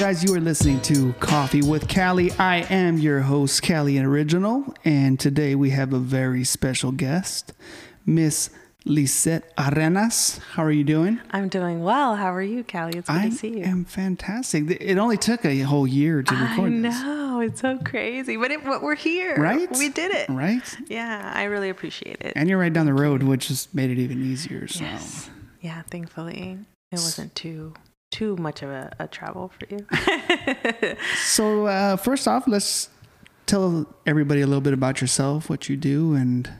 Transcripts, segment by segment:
guys? You are listening to Coffee with Cali. I am your host, Cali Original, and today we have a very special guest, Miss Lizeth Arenas. How are you doing? I'm doing well. How are you, Cali? It's good I to see you. I am fantastic. It only took a whole year to I record this. know it's so crazy, but, it, but we're here. Right? We did it. Right? Yeah, I really appreciate it. And you're right down the road, which just made it even easier. So. yes. Yeah. Thankfully, it wasn't too too much of a, a travel for you. So, uh, first off, let's tell everybody a little bit about yourself, what you do, and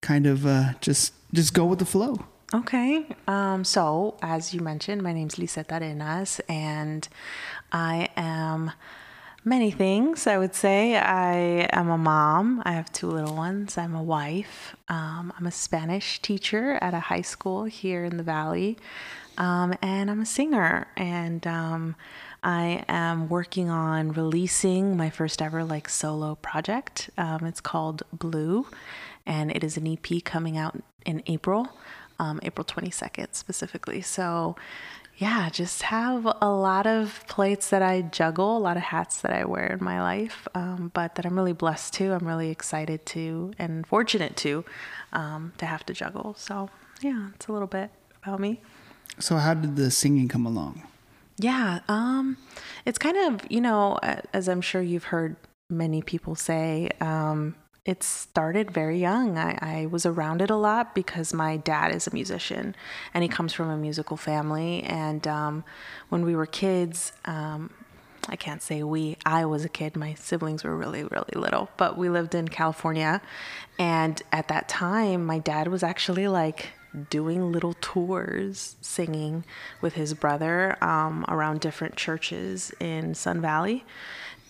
kind of uh, just just go with the flow. Okay. Um, so, as you mentioned, my name's Lizeth Arenas, and I am many things, I would say. I am a mom. I have two little ones. I'm a wife. Um, I'm a Spanish teacher at a high school here in the Valley. Um, and I'm a singer. And um, I am working on releasing my first ever like solo project. Um, it's called Blue, and it is an EP coming out in April, um, April 22nd specifically. So, yeah, just have a lot of plates that I juggle, a lot of hats that I wear in my life, um, but that I'm really blessed to. I'm really excited to and fortunate to um, to have to juggle. So, yeah, it's a little bit about me. So, how did the singing come along? Yeah, um, it's kind of you know, as I'm sure you've heard many people say, um, it started very young. I, I was around it a lot because my dad is a musician, and he comes from a musical family. And um, when we were kids, um, I can't say we. I was a kid. My siblings were really, really little, but we lived in California, and at that time, my dad was actually like doing little tours singing with his brother um, around different churches in Sun Valley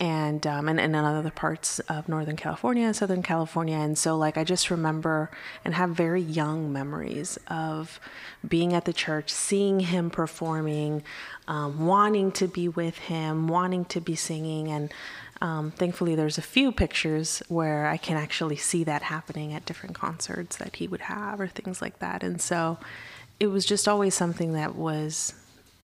and um, and, and in other parts of Northern California and Southern California. And so, like, I just remember and have very young memories of being at the church, seeing him performing, um, wanting to be with him, wanting to be singing. And um, thankfully, there's a few pictures where I can actually see that happening at different concerts that he would have or things like that. And so, it was just always something that was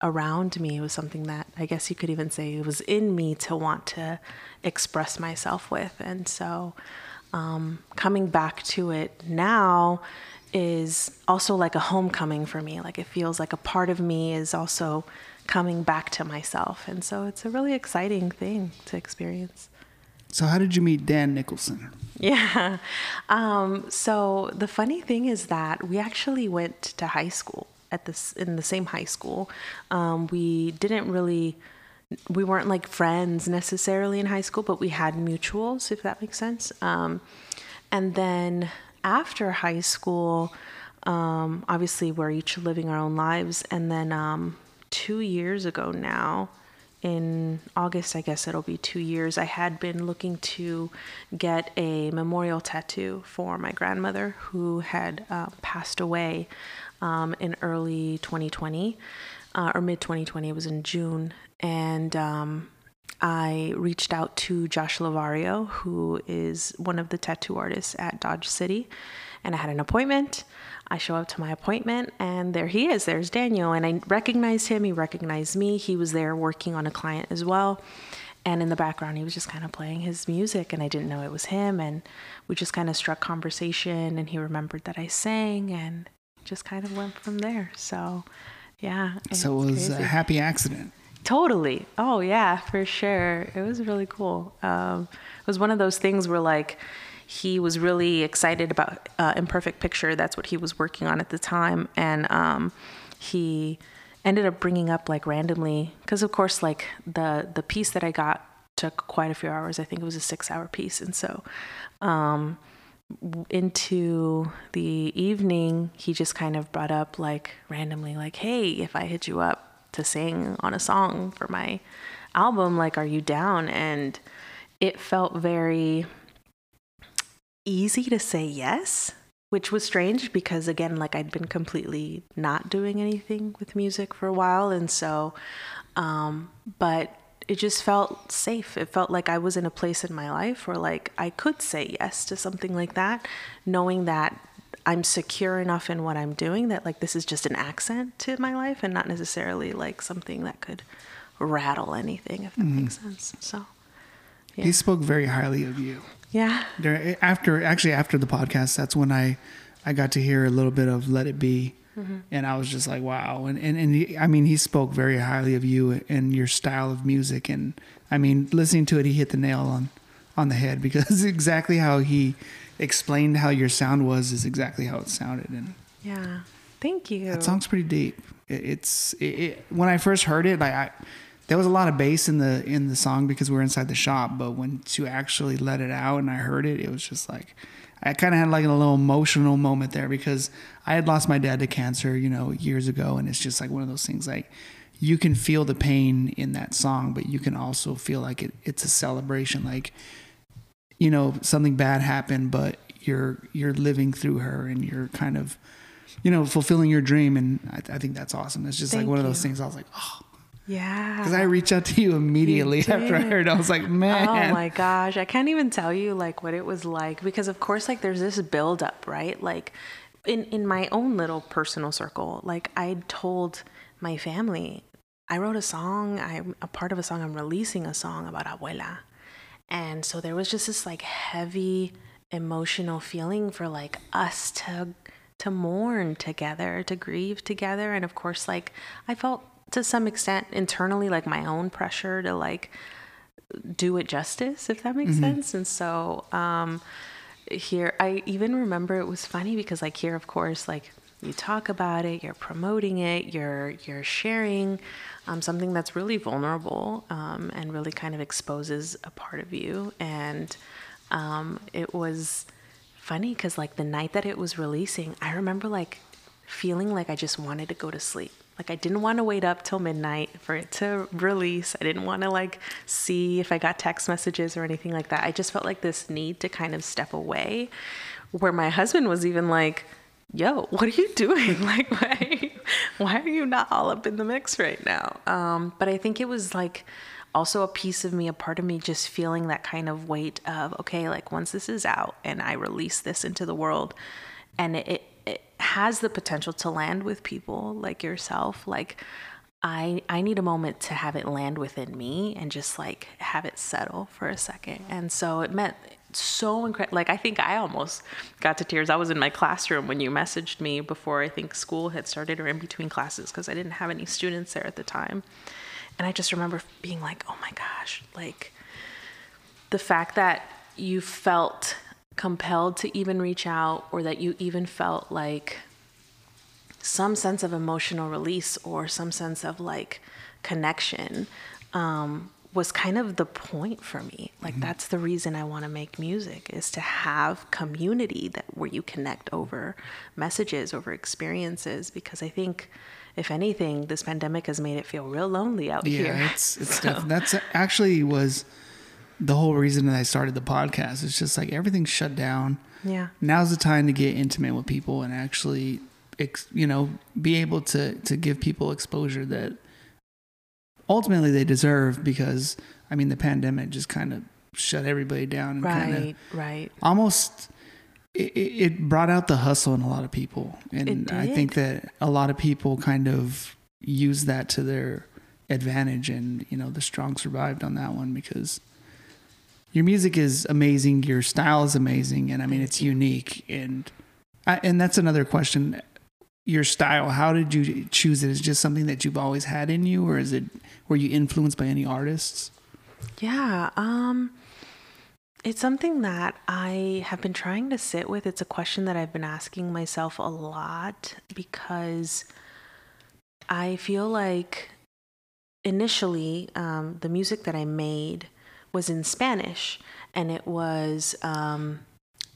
around me. It was something that I guess you could even say it was in me to want to express myself with. And so um, coming back to it now is also like a homecoming for me. Like it feels like a part of me is also coming back to myself. And so it's a really exciting thing to experience. So, how did you meet Dan Nicholson? Yeah. Um, so the funny thing is that we actually went to high school at this in the same high school. Um, we didn't really, we weren't like friends necessarily in high school, but we had mutuals, if that makes sense. Um, and then after high school, um, obviously we're each living our own lives. And then um, two years ago now, in August, I guess it'll be two years, I had been looking to get a memorial tattoo for my grandmother who had uh, passed away um, in early 2020 uh, or mid 2020. It was in June. And um, I reached out to Josh Lavario, who is one of the tattoo artists at Dodge City, and I had an appointment. I show up to my appointment, and there he is. There's Daniel, and I recognized him. He recognized me. He was there working on a client as well. And in the background, he was just kind of playing his music, and I didn't know it was him. And we just kind of struck conversation, and he remembered that I sang, and just kind of went from there. So, yeah. So, it was a happy accident. Totally. Oh yeah, for sure. It was really cool. Um, it was one of those things where like he was really excited about uh, imperfect picture. That's what he was working on at the time, and um, he ended up bringing up like randomly because of course like the the piece that I got took quite a few hours. I think it was a six hour piece, and so. Um, into the evening, he just kind of brought up like randomly, like, "Hey, if I hit you up to sing on a song for my album, like, are you down?" And it felt very easy to say yes, which was strange because again, like I'd been completely not doing anything with music for a while, and so, um, but it just felt safe. It felt like I was in a place in my life where like I could say yes to something like that, knowing that I'm secure enough in what I'm doing that like this is just an accent to my life and not necessarily like something that could rattle anything, if that mm-hmm. makes sense. So, yeah. he spoke very highly of you. Yeah. There, after actually after the podcast, that's when I I got to hear a little bit of "Let It Be." Mm-hmm. And I was just like, wow. And, and, and he, I mean, he spoke very highly of you and your style of music. And I mean, listening to it, he hit the nail on, on the head because exactly how he explained how your sound was is exactly how it sounded. And yeah, thank you. That song's pretty deep. It, it's it, it, when I first heard it, like I, there was a lot of bass in the in the song because we were inside the shop. But when to actually let it out and I heard it, it was just like I kind of had like a little emotional moment there because I had lost my dad to cancer, you know, years ago, and it's just like one of those things like you can feel the pain in that song, but you can also feel like it, it's a celebration, like you know something bad happened, but you're you're living through her and you're kind of you know fulfilling your dream, and I, I think that's awesome. It's just Thank like one you. of those things. I was like, oh yeah. Because I reached out to you immediately you after I heard. I was like, oh man. Oh my gosh. I can't even tell you like what it was like because of course like there's this build up, right? Like in in my own little personal circle, like I told my family, I wrote a song, I'm a part of a song, I'm releasing a song about abuela. And so there was just this like heavy emotional feeling for like us to to mourn together, to grieve together. And of course, like I felt to some extent internally like my own pressure to like do it justice if that makes mm-hmm. sense. And so um here i even remember it was funny because like here of course like you talk about it you're promoting it you're you're sharing um, something that's really vulnerable um, and really kind of exposes a part of you. And um, it was funny because like the night that it was releasing i remember like feeling like i just wanted to go to sleep like I didn't want to wait up till midnight for it to release. I didn't want to like see if I got text messages or anything like that. I just felt like this need to kind of step away where my husband was even like, yo, what are you doing? Like, why, why are you not all up in the mix right now? Um, but I think it was like also a piece of me, a part of me just feeling that kind of weight of, okay, like once this is out and I release this into the world and it, it has the potential to land with people like yourself like I I need a moment to have it land within me and just like have it settle for a second. And so it meant so incredible. Like I think I almost got to tears. I was in my classroom when you messaged me before I think school had started or in between classes because I didn't have any students there at the time. And I just remember being like, "Oh my gosh, like the fact that you felt compelled to even reach out or that you even felt like some sense of emotional release or some sense of like connection um, was kind of the point for me. Like mm-hmm. that's the reason I want to make music is to have community that where you connect over messages, over experiences. Because I think, if anything, this pandemic has made it feel real lonely out yeah, here. Yeah, it's, it's so. def- that's actually was the whole reason that I started the podcast. It's just like everything's shut down. Yeah. Now's the time to get intimate with people and actually, you know, be able to to give people exposure that ultimately they deserve because I mean the pandemic just kind of shut everybody down and right, right. Almost it, it brought out the hustle in a lot of people, and I think that a lot of people kind of use that to their advantage, and you know the strong survived on that one because your music is amazing, your style is amazing, and I mean it's unique. And I, and that's another question. Your style, how did you choose it? Is it just something that you've always had in you, or is it were you influenced by any artists? Yeah, um, it's something that I have been trying to sit with. It's a question that I've been asking myself a lot because I feel like initially um, the music that I made was in Spanish, and it was, um,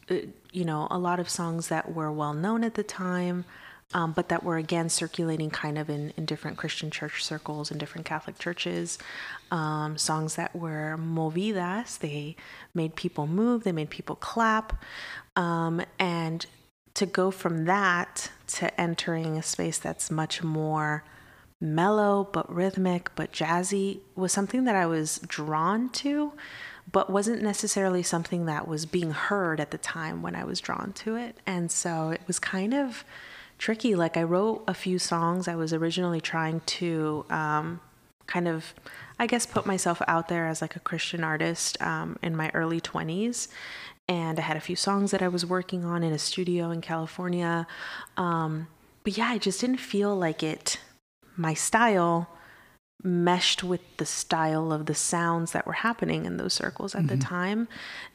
uh, you know, a lot of songs that were well known at the time. Um, but that were again circulating kind of in, in different Christian church circles and different Catholic churches. Um, songs that were movidas, they made people move, they made people clap. Um, and to go from that to entering a space that's much more mellow but rhythmic but jazzy was something that I was drawn to, but wasn't necessarily something that was being heard at the time when I was drawn to it. And so it was kind of tricky. Like I wrote a few songs. I was originally trying to um, kind of, I guess, put myself out there as like a Christian artist um, in my early 20s. And I had a few songs that I was working on in a studio in California. Um, but yeah, I just didn't feel like it, my style meshed with the style of the sounds that were happening in those circles at mm-hmm. the time.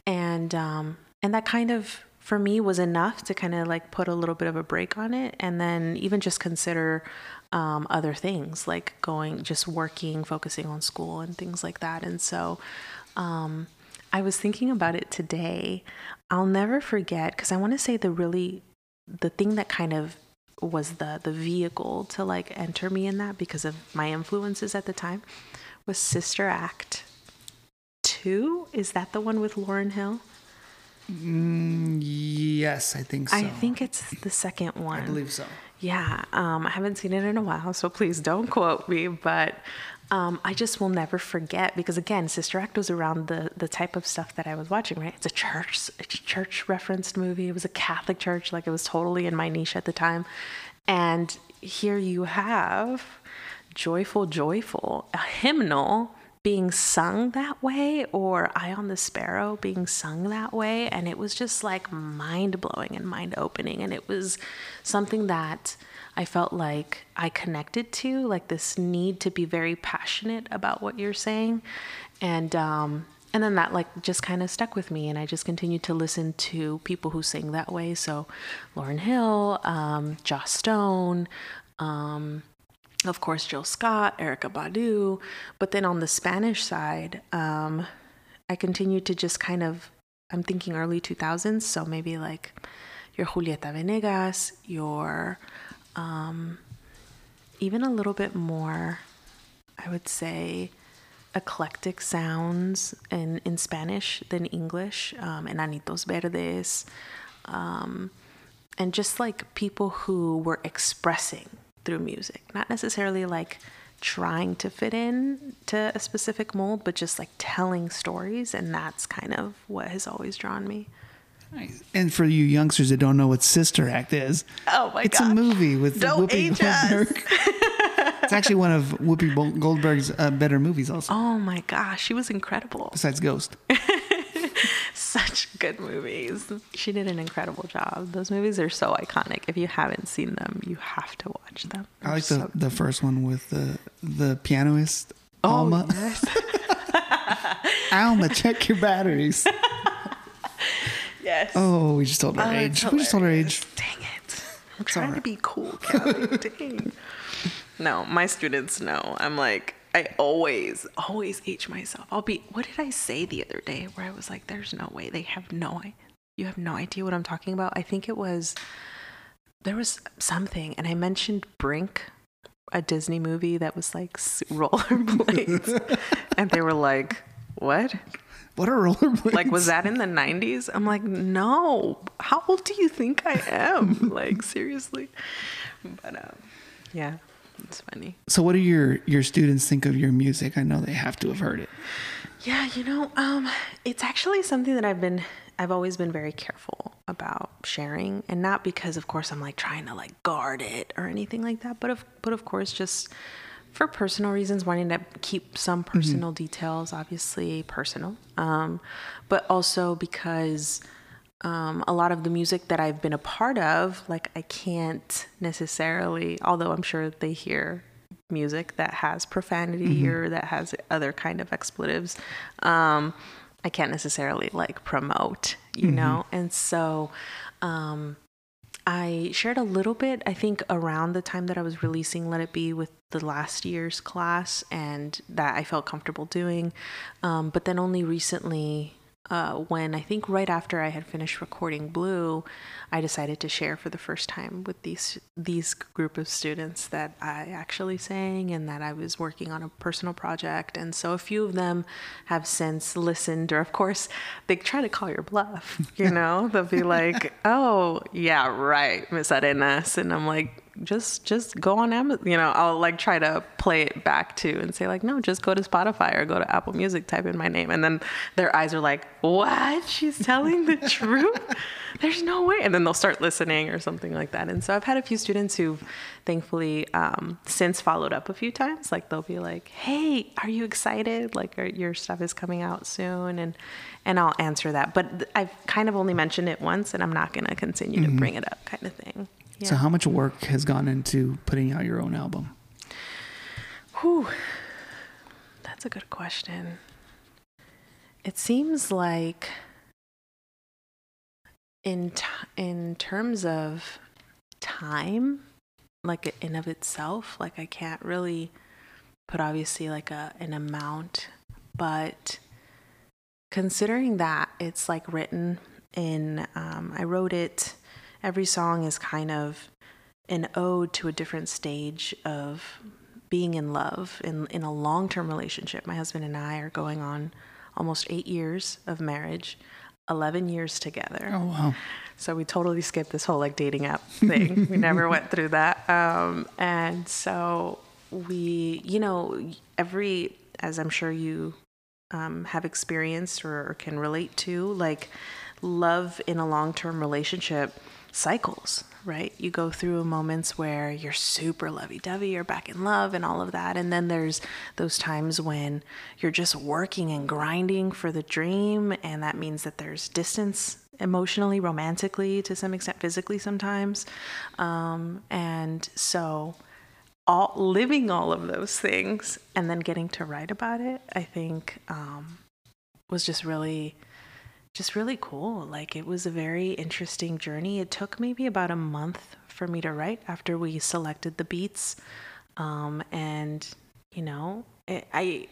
And, um, and that kind of for me was enough to kind of like put a little bit of a break on it and then even just consider um, other things like going just working focusing on school and things like that and so um, i was thinking about it today i'll never forget because i want to say the really the thing that kind of was the the vehicle to like enter me in that because of my influences at the time was sister act 2 is that the one with Lauryn Hill Mm, yes, I think so. I think it's the second one. I believe so. Yeah, um, I haven't seen it in a while, so please don't quote me. But um, I just will never forget because again, Sister Act was around the the type of stuff that I was watching. Right, it's a church, it's a church referenced movie. It was a Catholic church, like it was totally in my niche at the time. And here you have joyful, joyful, a hymnal being sung that way or Eye on the Sparrow being sung that way. And it was just like mind blowing and mind opening. And it was something that I felt like I connected to, like this need to be very passionate about what you're saying. And, um, and then that like just kind of stuck with me and i just continued to listen to people who sing that way so lauryn hill um, joss stone um, of course, Jill Scott, Erykah Badu. But then on the Spanish side, um, I continued to just kind of, I'm thinking early 2000s, so maybe like your Julieta Venegas, your um, even a little bit more, I would say, eclectic sounds in, in Spanish than English, um, Enanitos Verdes, um, and just like people who were expressing through music, not necessarily like trying to fit in to a specific mold, but just like telling stories. And that's kind of what has always drawn me. Nice. And for you youngsters that don't know what Sister Act is, oh my it's gosh. a movie with don't Whoopi Goldberg. it's actually one of Whoopi Goldberg's uh, better movies, also. Oh my gosh, she was incredible. Besides Ghost. such good movies. She did an incredible job. Those movies are so iconic. If you haven't seen them, you have to watch them. They're I like so the, the first one with the the pianist oh, Alma. Yes. Alma, check your batteries. yes. Oh, we just told our oh, age. We just told our age. Dang it. I'm trying right. to be cool, Kelly. Dang. No, my students know. I'm like, I always, always age myself. I'll be, what did I say the other day where I was like, there's no way they have no. You have no idea what I'm talking about. I think it was, there was something, and I mentioned Brink, a Disney movie that was like rollerblades. and they were like, what? What are rollerblades? Like, was that in the 90s? I'm like, no. How old do you think I am? like, seriously. But, um, yeah. It's funny. So, what do your your students think of your music? I know they have to have heard it. Yeah, you know, um, it's actually something that I've been I've always been very careful about sharing, and not because, of course, I'm like trying to like guard it or anything like that, but of but of course, just for personal reasons, wanting to keep some mm-hmm. personal mm-hmm. details, obviously personal, um, but also because um, a lot of the music that I've been a part of, like I can't necessarily, although I'm sure they hear music that has profanity mm-hmm. or that has other kind of expletives, um, I can't necessarily like promote, you mm-hmm. know? And so um, I shared a little bit, I think, around the time that I was releasing Let It Be with the last year's class, and that I felt comfortable doing. Um, but then only recently, uh, when I think right after I had finished recording Blue, I decided to share for the first time with these these group of students that I actually sang and that I was working on a personal project. And so a few of them have since listened, or of course they try to call your bluff. You know, they'll be like, "Oh, yeah, right, Miss Arenas," and I'm like, just just go on Amazon. You know, I'll like try to play it back too and say like, no, just go to Spotify or go to Apple Music, type in my name, and then their eyes are like, what? She's telling the truth? There's no way. And then they'll start listening or something like that. And so I've had a few students who've thankfully um, since followed up a few times. Like they'll be like, hey, are you excited? Like your stuff is coming out soon, and and I'll answer that. But I've kind of only mentioned it once, and I'm not going to continue mm-hmm. to bring it up, kind of thing. Yeah. So, how much work has gone into putting out your own album? Whew, that's a good question. It seems like, in t- in terms of time, like in of itself, like I can't really put obviously like a an amount, but considering that it's like written in, um, I wrote it, every song is kind of an ode to a different stage of being in love in, in a long term relationship. My husband and I are going on almost eight years of marriage. 11 years together. Oh, wow. So we totally skipped this whole like dating app thing. we never went through that. Um, and so we, you know, every, as I'm sure you um, have experienced or, or can relate to, like love in a long term relationship cycles, right? You go through moments where you're super lovey dovey, you're back in love and all of that. And then there's those times when you're just working and grinding for the dream. And that means that there's distance emotionally, romantically, to some extent, physically sometimes. Um, and so, all living all of those things and then getting to write about it, I think um, was just really, just really cool. Like it was a very interesting journey. It took maybe about a month for me to write after we selected the beats, um, and you know, it, I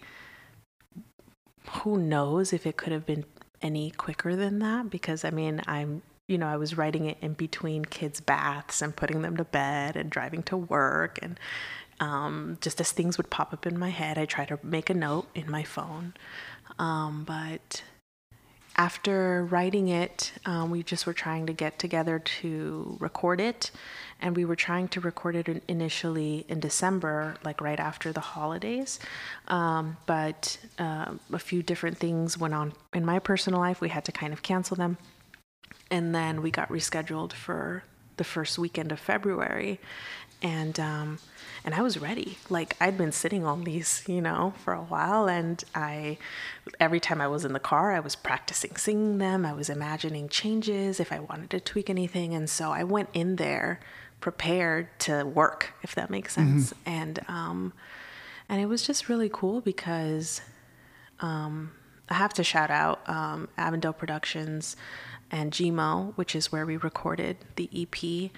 who knows if it could have been any quicker than that because I mean I'm you know, I was writing it in between kids' baths and putting them to bed and driving to work. And um, just as things would pop up in my head, I try to make a note in my phone. Um, but after writing it, um, we just were trying to get together to record it. And we were trying to record it initially in December, like right after the holidays. Um, but uh, a few different things went on in my personal life. We had to kind of cancel them and then we got rescheduled for the first weekend of February, and um, and I was ready. Like I'd been sitting on these, you know, for a while, and I every time I was in the car, I was practicing singing them. I was imagining changes if I wanted to tweak anything, and so I went in there prepared to work, if that makes sense. Mm-hmm. And um, and it was just really cool because um, I have to shout out um, Avondale Productions and Gmo, which is where we recorded the EP,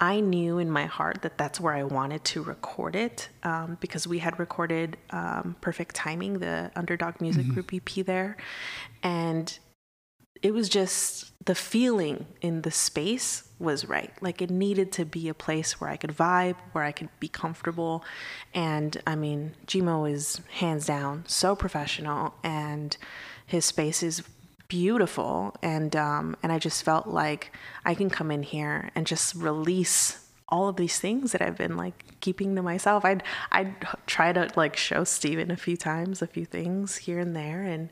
I knew in my heart that that's where I wanted to record it um, because we had recorded um, Perfect Timing, the Underdog Music mm-hmm. Group EP there. And it was just the feeling in the space was right. Like it needed to be a place where I could vibe, where I could be comfortable. And I mean, Gmo is hands down so professional and his space is beautiful and um, and I just felt like I can come in here and just release all of these things that I've been like keeping to myself. I'd I'd try to like show Steven a few times, a few things here and there, and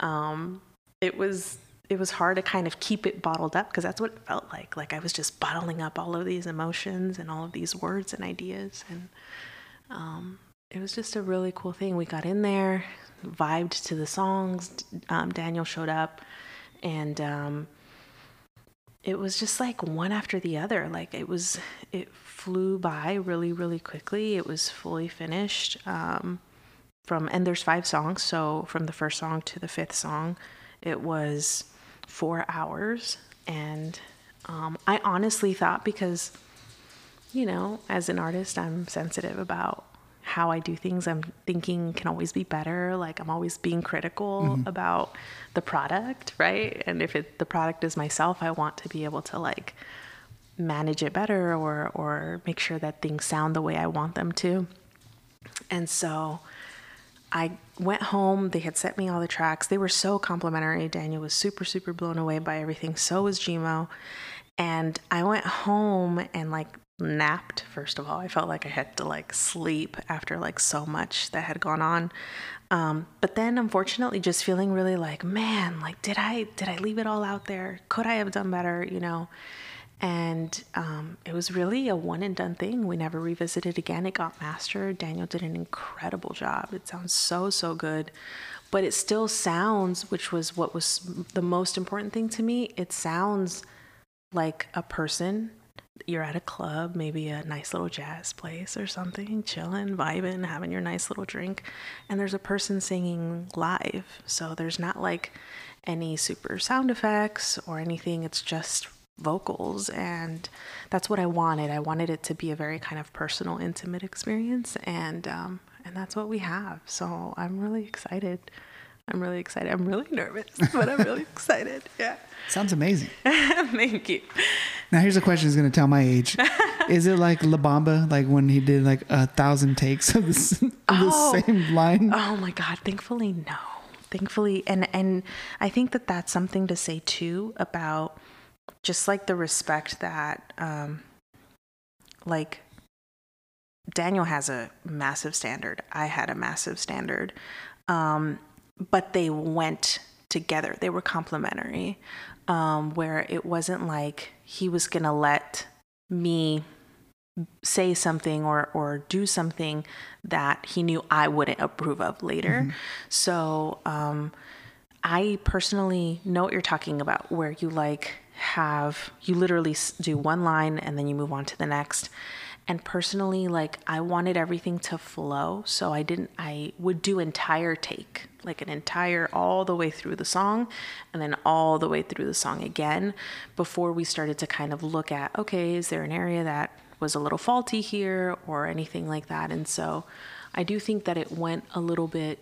um, it was it was hard to kind of keep it bottled up because that's what it felt like. Like I was just bottling up all of these emotions and all of these words and ideas, and um, it was just a really cool thing. We got in there, vibed to the songs. Um, Daniel showed up, and um, it was just like one after the other. Like it was, it flew by really, really quickly. It was fully finished. Um, from and there's five songs, so from the first song to the fifth song, it was four hours. And um, I honestly thought because, you know, as an artist, I'm sensitive about how I do things. I'm thinking can always be better. Like I'm always being critical mm-hmm. about the product, right? And if it, the product is myself, I want to be able to like manage it better or or make sure that things sound the way I want them to. And so I went home. They had sent me all the tracks. They were so complimentary. Daniel was super, super blown away by everything. So was Gmo. And I went home and like napped first of all. I felt like i had to like sleep after like so much that had gone on. Um, but then unfortunately just feeling really like man like did i did i leave it all out there? Could i have done better? You know? And um, it was really a one and done thing. We never revisited again. It got mastered. Daniel did an incredible job. It sounds so so good. But it still sounds which was what was the most important thing to me it sounds like a person you're at a club, maybe a nice little jazz place or something, chilling, vibing, having your nice little drink, and there's a person singing live. So there's not like any super sound effects or anything, it's just vocals and that's what I wanted. I wanted it to be a very kind of personal, intimate experience and um and that's what we have. So I'm really excited. I'm really excited. I'm really nervous, but I'm really excited. Yeah. Sounds amazing. Thank you. Now here's a question that's gonna tell my age. Is it like La Bamba, like when he did like a thousand takes of, this, Oh. the same line? Oh my god, thankfully no. Thankfully and and I think that that's something to say too about just like the respect that um like Daniel has a massive standard. I had a massive standard. Um but they went together. They were complementary. Um where it wasn't like he was going to let me say something or or do something that he knew I wouldn't approve of later. So um, I personally know what you're talking about, where you like have you literally do one line and then you move on to the next. And personally, like I wanted everything to flow, so I didn't. I would do entire take, like an entire all the way through the song, and then all the way through the song again, before we started to kind of look at, okay, is there an area that was a little faulty here or anything like that? And so, I do think that it went a little bit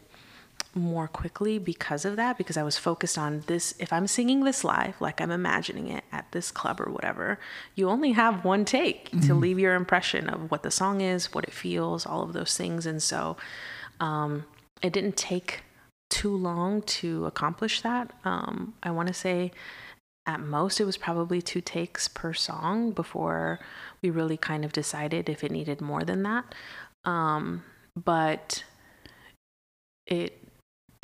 more quickly because of that because I was focused on this if I'm singing this live like I'm imagining it at this club or whatever you only have one take to leave your impression of what the song is what it feels all of those things. And so um, it didn't take too long to accomplish that. Um, I want to say at most it was probably two takes per song before we really kind of decided if it needed more than that. Um, but it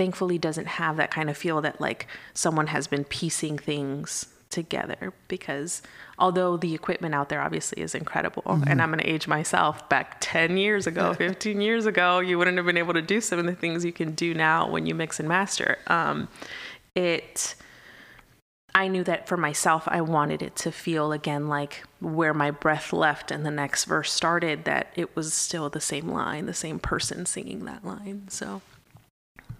thankfully doesn't have that kind of feel that like someone has been piecing things together because although the equipment out there obviously is incredible and I'm going to age myself back 10 years ago 15 years ago you wouldn't have been able to do some of the things you can do now when you mix and master. Um, it I knew that for myself, I wanted it to feel again like where my breath left and the next verse started, that it was still the same line, the same person singing that line. So,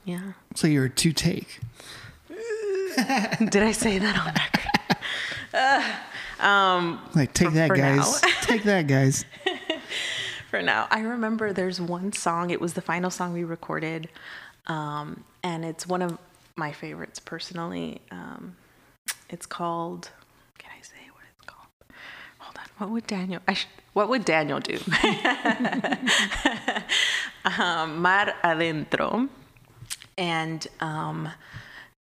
yeah. So you're a two take. Did I say that on record? Uh, um, Like take that, for guys. take that, guys. for now. I remember there's one song, it was the final song we recorded, um, and it's one of my favorites personally. Um, it's called, can I say what it's called? Hold on, what would Daniel, I should, what would Daniel do? um, Mar Adentro. And um,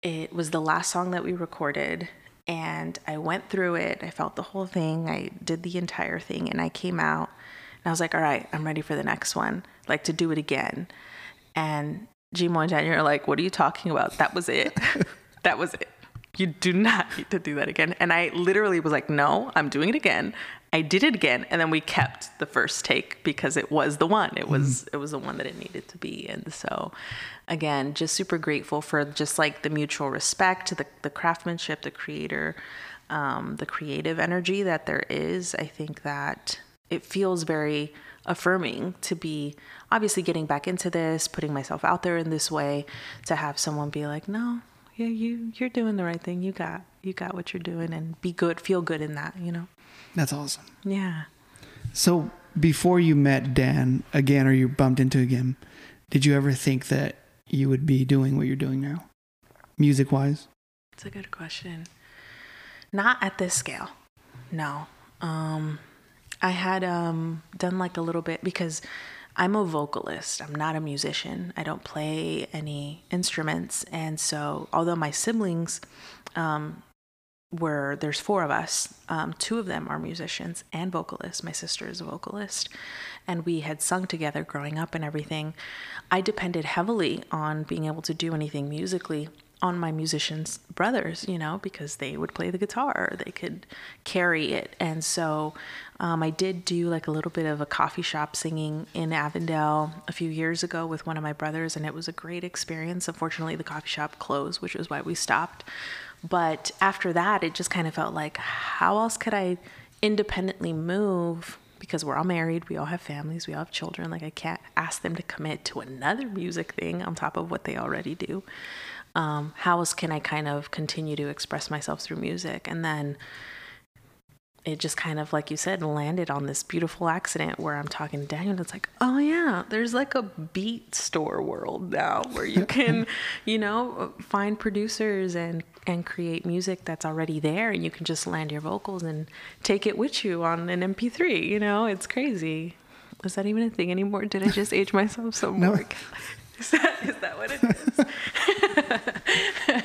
it was the last song that we recorded and i went through it i felt the whole thing i did the entire thing and i came out and i was like all right i'm ready for the next one like to do it again. And gmo and daniel are like what are you talking about? That was it. That was it you do not need to do that again. And i literally was like no i'm doing it again. I did it again. And then we kept the first take because it was the one. It was it was the one that it needed to be. And so again just super grateful for just like the mutual respect the, the craftsmanship the creator um, the creative energy that there is. I think that it feels very affirming to be obviously getting back into this putting myself out there in this way to have someone be like no yeah you you're doing the right thing you got you got what you're doing and be good feel good in that you know That's awesome. yeah So before you met Dan again, or you bumped into him, did you ever think that you would be doing what you're doing now, music wise? It's a good question. Not at this scale. No. Um I had um done like a little bit because I'm a vocalist. I'm not a musician. I don't play any instruments and so although my siblings um where there's four of us. Um, two of them are musicians and vocalists. My sister is a vocalist, and we had sung together growing up and everything. I depended heavily on being able to do anything musically on my musicians brothers you know because they would play the guitar they could carry it. And so um, i did do like a little bit of a coffee shop singing in avondale a few years ago with one of my brothers and it was a great experience. Unfortunately the coffee shop closed which is why we stopped. But after that it just kind of felt like how else could i independently move? Because we're all married, we all have families, we all have children. Like, I can't ask them to commit to another music thing on top of what they already do um, how else can I kind of continue to express myself through music? And then it just kind of, like you said, landed on this beautiful accident where I'm talking to Daniel. And it's like, oh, yeah, there's like a beat store world now where you can, you know, find producers and, and create music that's already there. And you can just land your vocals and take it with you on an MP3. You know, it's crazy. Is that even a thing anymore? Did I just age myself so no. more? Is that, is that what it is?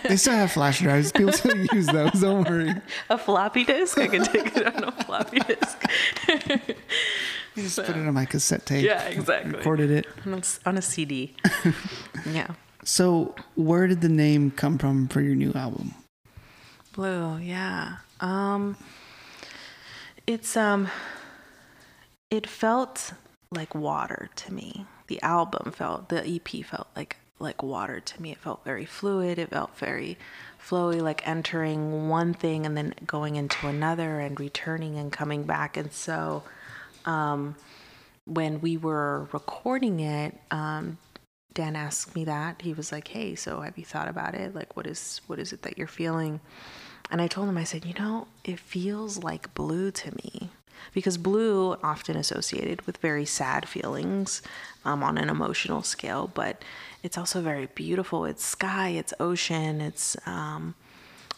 They still have flash drives. People still use those. Don't worry. A floppy disk? I can take it on a floppy disk. you just so, put it on my cassette tape. Yeah, exactly. Recorded it. On a CD. yeah. So, where did the name come from for your new album? Blue, yeah. Um, it's um, it felt like water to me the album felt the ep felt like like water to me it felt very fluid it felt very flowy like entering one thing and then going into another and returning and coming back. And so um, when we were recording it um, dan asked me that. He was like hey so have you thought about it? Like what is what is it that you're feeling? And i told him i said you know it feels like blue to me. Because blue often associated with very sad feelings um, on an emotional scale, but it's also very beautiful. It's sky, it's ocean, it's um,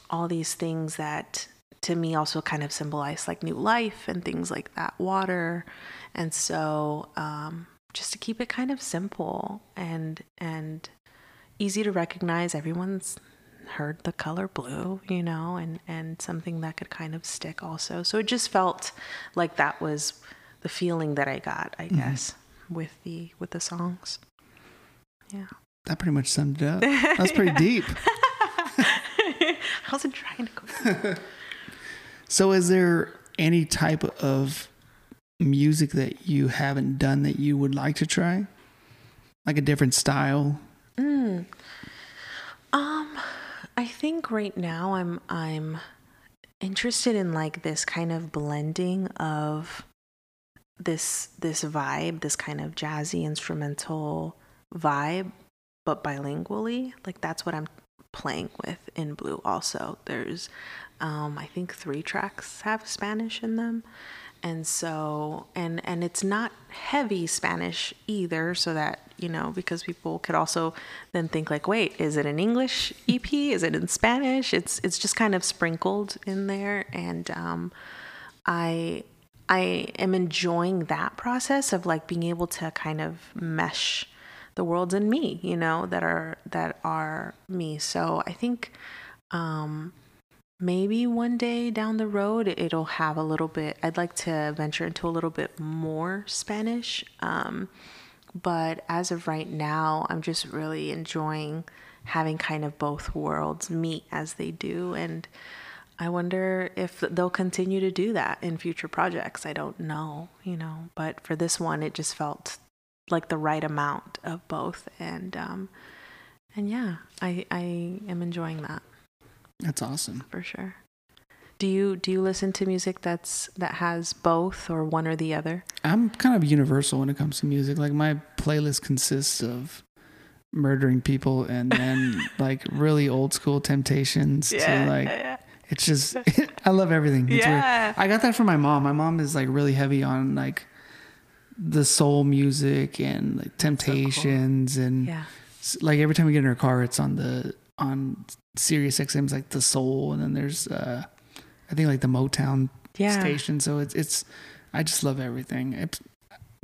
all these things that to me also kind of symbolize like new life and things like that, water. And so um, just to keep it kind of simple and and easy to recognize, everyone's heard the color blue, you know, and and something that could kind of stick also. So it just felt like that was the feeling that I got, I mm-hmm. guess, with the with the songs. Yeah. That pretty much summed it up. That was pretty deep. I wasn't trying to go. so is there any type of music that you haven't done that you would like to try? Like a different style? Mm. Um I think right now I'm I'm interested in like this kind of blending of this this vibe, this kind of jazzy instrumental vibe, but bilingually. Like that's what I'm playing with in Blue also. There's um I think 3 tracks have Spanish in them and so and and it's not heavy spanish either so that you know because people could also then think like wait is it an english ep is it in spanish it's it's just kind of sprinkled in there and um, i i am enjoying that process of like being able to kind of mesh the worlds in me you know that are that are me. So i think um maybe one day down the road it'll have a little bit i'd like to venture into a little bit more spanish um, but as of right now i'm just really enjoying having kind of both worlds meet as they do. And i wonder if they'll continue to do that in future projects. I don't know you know but for this one it just felt like the right amount of both and um and yeah i i am enjoying that that's awesome. For sure. Do you do you listen to music that's that has both or one or the other? I'm kind of universal when it comes to music. Like my playlist consists of murdering people and then like really old school temptations yeah, to like yeah. it's just I love everything. It's yeah. Weird. I got that from my mom. My mom is like really heavy on like the soul music and like temptations so cool. and yeah. like every time we get in her car it's on the on Sirius XM's like the soul, and then there's uh, I think like the Motown yeah. station. So it's it's I just love everything. It,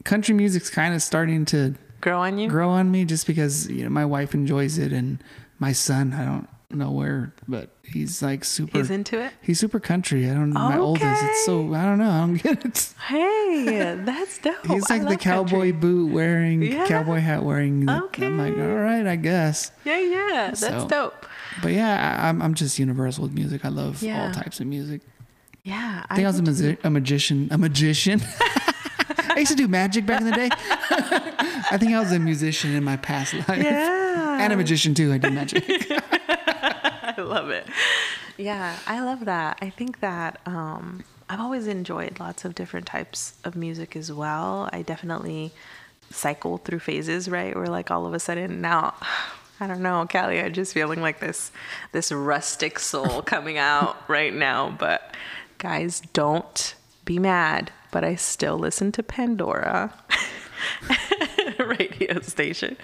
country music's kind of starting to grow on you, grow on me, just because you know my wife enjoys it and my son. I don't nowhere, but he's like super. He's into it. He's super country. I don't know. My oldest. It's so I don't know. I don't get it. Hey, that's dope. He's like I the cowboy country. boot wearing, Yeah. cowboy hat wearing. Okay. I'm like, all right, I guess. Yeah, yeah, that's So- dope. But yeah, I, I'm I'm just universal with music. I love Yeah. all types of music. Yeah, I think I was a, magi- a magician. A magician. I used to do magic back in the day. I think I was a musician in my past life. Yeah, And a magician too. I did magic. I love it. Yeah, I love that. I think that um, I've always enjoyed lots of different types of music as well. I definitely cycle through phases, right? Where like all of a sudden now, I don't know, Cali, I'm just feeling like this this rustic soul coming out right now. But guys, don't be mad. But I still listen to Pandora. radio station.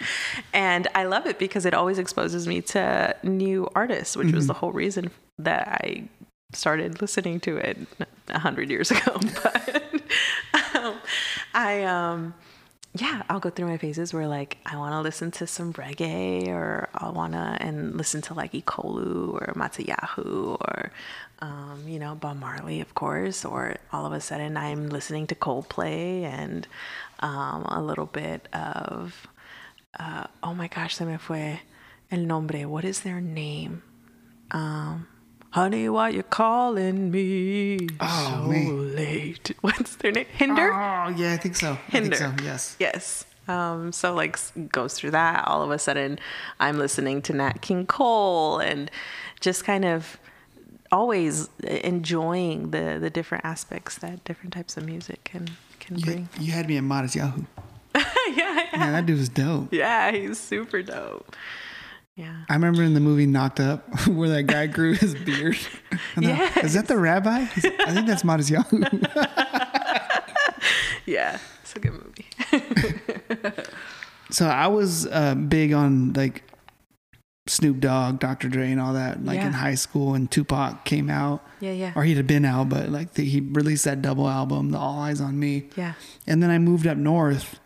And I love it because it always exposes me to new artists, which was the whole reason that I started listening to it a hundred years ago. But um, I, um, yeah, I'll go through my phases where like I want to listen to some reggae or I want to and listen to like Ikolu or Matisyahu or um, you know Bob Marley of course or all of a sudden I'm listening to Coldplay and um, a little bit of uh, oh my gosh se me fue el nombre what is their name um, honey why you calling me Oh, so man. late what's their name Hinder Oh yeah, I think so. I Hinder. think so. Yes. Yes. Um, so like goes through that. All of a sudden, I'm listening to Nat King Cole and just kind of always enjoying the the different aspects that different types of music can can You, bring. you had me at Matisyahu. yeah, yeah, Man, that dude was dope. yeah. He's super dope. Yeah. I remember in the movie Knocked Up where that guy grew his beard. The- Is that the rabbi? I think that's Matisyahu. Yeah. It's a good movie. so I was uh, big on like Snoop Dogg, Dr. Dre, and all that. Like in high school, and Tupac came out, yeah, yeah. or he'd have been out, but like the, he released that double album, The All Eyez on Me. Yeah. And then I moved up north,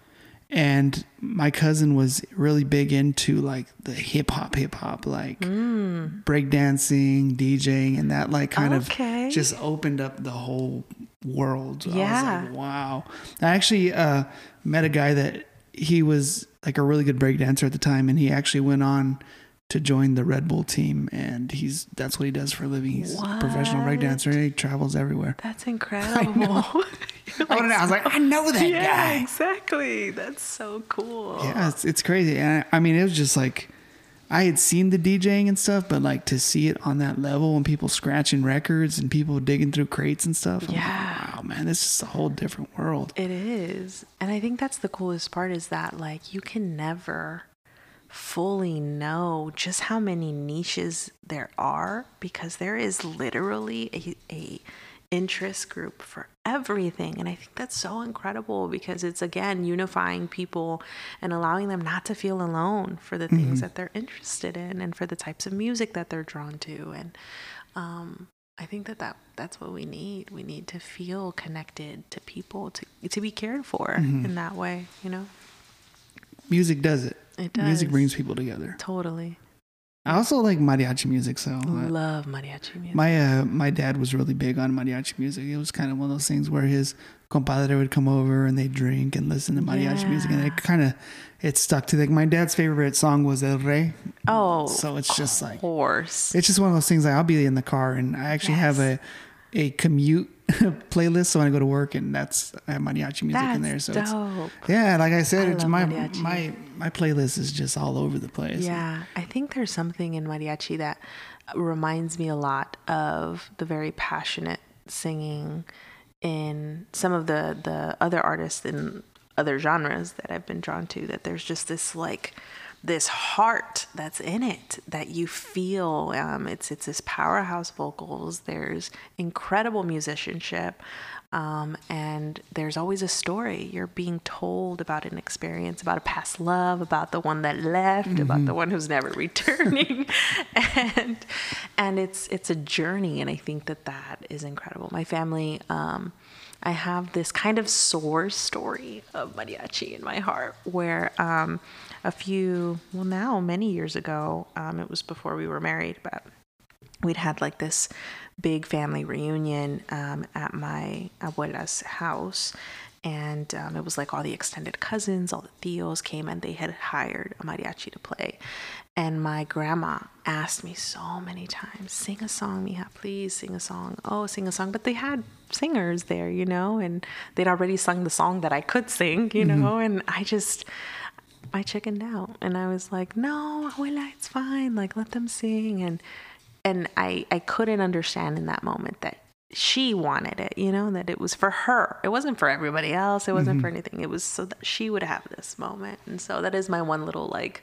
and my cousin was really big into like the hip hop, hip hop, like Mm. breakdancing, DJing, and that like kind Okay. of just opened up the whole world. I was Yeah. like, wow. I actually uh, met a guy that he was like a really good breakdancer at the time, and he actually went on to join the Red Bull team, and he's that's what he does for a living. He's a professional What? breakdancer. He travels everywhere. That's incredible. I, to- I was like, I know that yeah, guy. exactly. That's so cool. Yeah, it's, it's crazy. And I, I mean, it was just like I had seen the DJing and stuff, but like to see it on that level and people scratching records and people digging through crates and stuff. I'm like, Yeah. wow, man, this is a whole different world. It is. And I think that's the coolest part is that like you can never fully know just how many niches there are because there is literally a, a interest group for everything and i think that's so incredible because it's again unifying people and allowing them not to feel alone for the things that they're interested in and for the types of music that they're drawn to and um, I think that, that that's what we need. We need to feel connected to people, to to be cared for in that way. You know, Music does it. It does. Music brings people together. totally I also like mariachi music, so uh, love mariachi music. my uh, my dad was really big on mariachi music. It was kind of one of those things where his compadre would come over and they drink and listen to mariachi music, and it kind of it stuck to like my dad's favorite song was El Rey. oh, So it's just like horse. It's just one of those things like I'll be in the car and I actually have a a commute playlist so when I go to work and that's I have mariachi music That's in there. So it's, yeah, like I said, I it's my mariachi. my my playlist is just all over the place. Yeah, I think there's something in mariachi that reminds me a lot of the very passionate singing in some of the the other artists in other genres that I've been drawn to. That there's just this like this heart that's in it that you feel. Um, it's it's this powerhouse vocals. There's incredible musicianship. Um, and there's always a story. You're being told about an experience, about a past love, about the one that left, about the one who's never returning, and and it's it's a journey. And I think that that is incredible. My family, um, I have this kind of sore story of mariachi in my heart where um, a few, well, now many years ago, um, it was before we were married, but we'd had like this big family reunion um, at my abuela's house. And um, it was like all the extended cousins, all the tios came and they had hired a mariachi to play. And my grandma asked me so many times, sing a song, Mija, please sing a song. Oh, sing a song. But they had singers there, you know, and they'd already sung the song that I could sing, you know, mm-hmm. and I just, I chickened out. And I was like, no, abuela, it's fine. Like, let them sing. And, and I, I couldn't understand in that moment that she wanted it, you know, that it was for her. It wasn't for everybody else. It wasn't mm-hmm. for anything. It was so that she would have this moment. And so that is my one little like,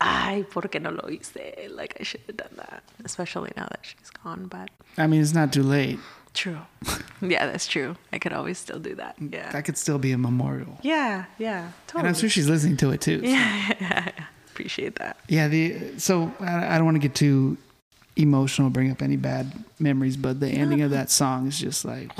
ay, ¿por qué no lo hice? Like I should have done that, especially now that she's gone. But I mean, it's not too late. True. yeah, that's true. I could always still do that. Yeah. That could still be a memorial. Yeah, yeah, totally. And I'm sure she's listening to it too. So. Yeah, yeah, yeah, appreciate that. Yeah, the so I, I don't want to get too emotional, bring up any bad memories, but the ending of that song is just like,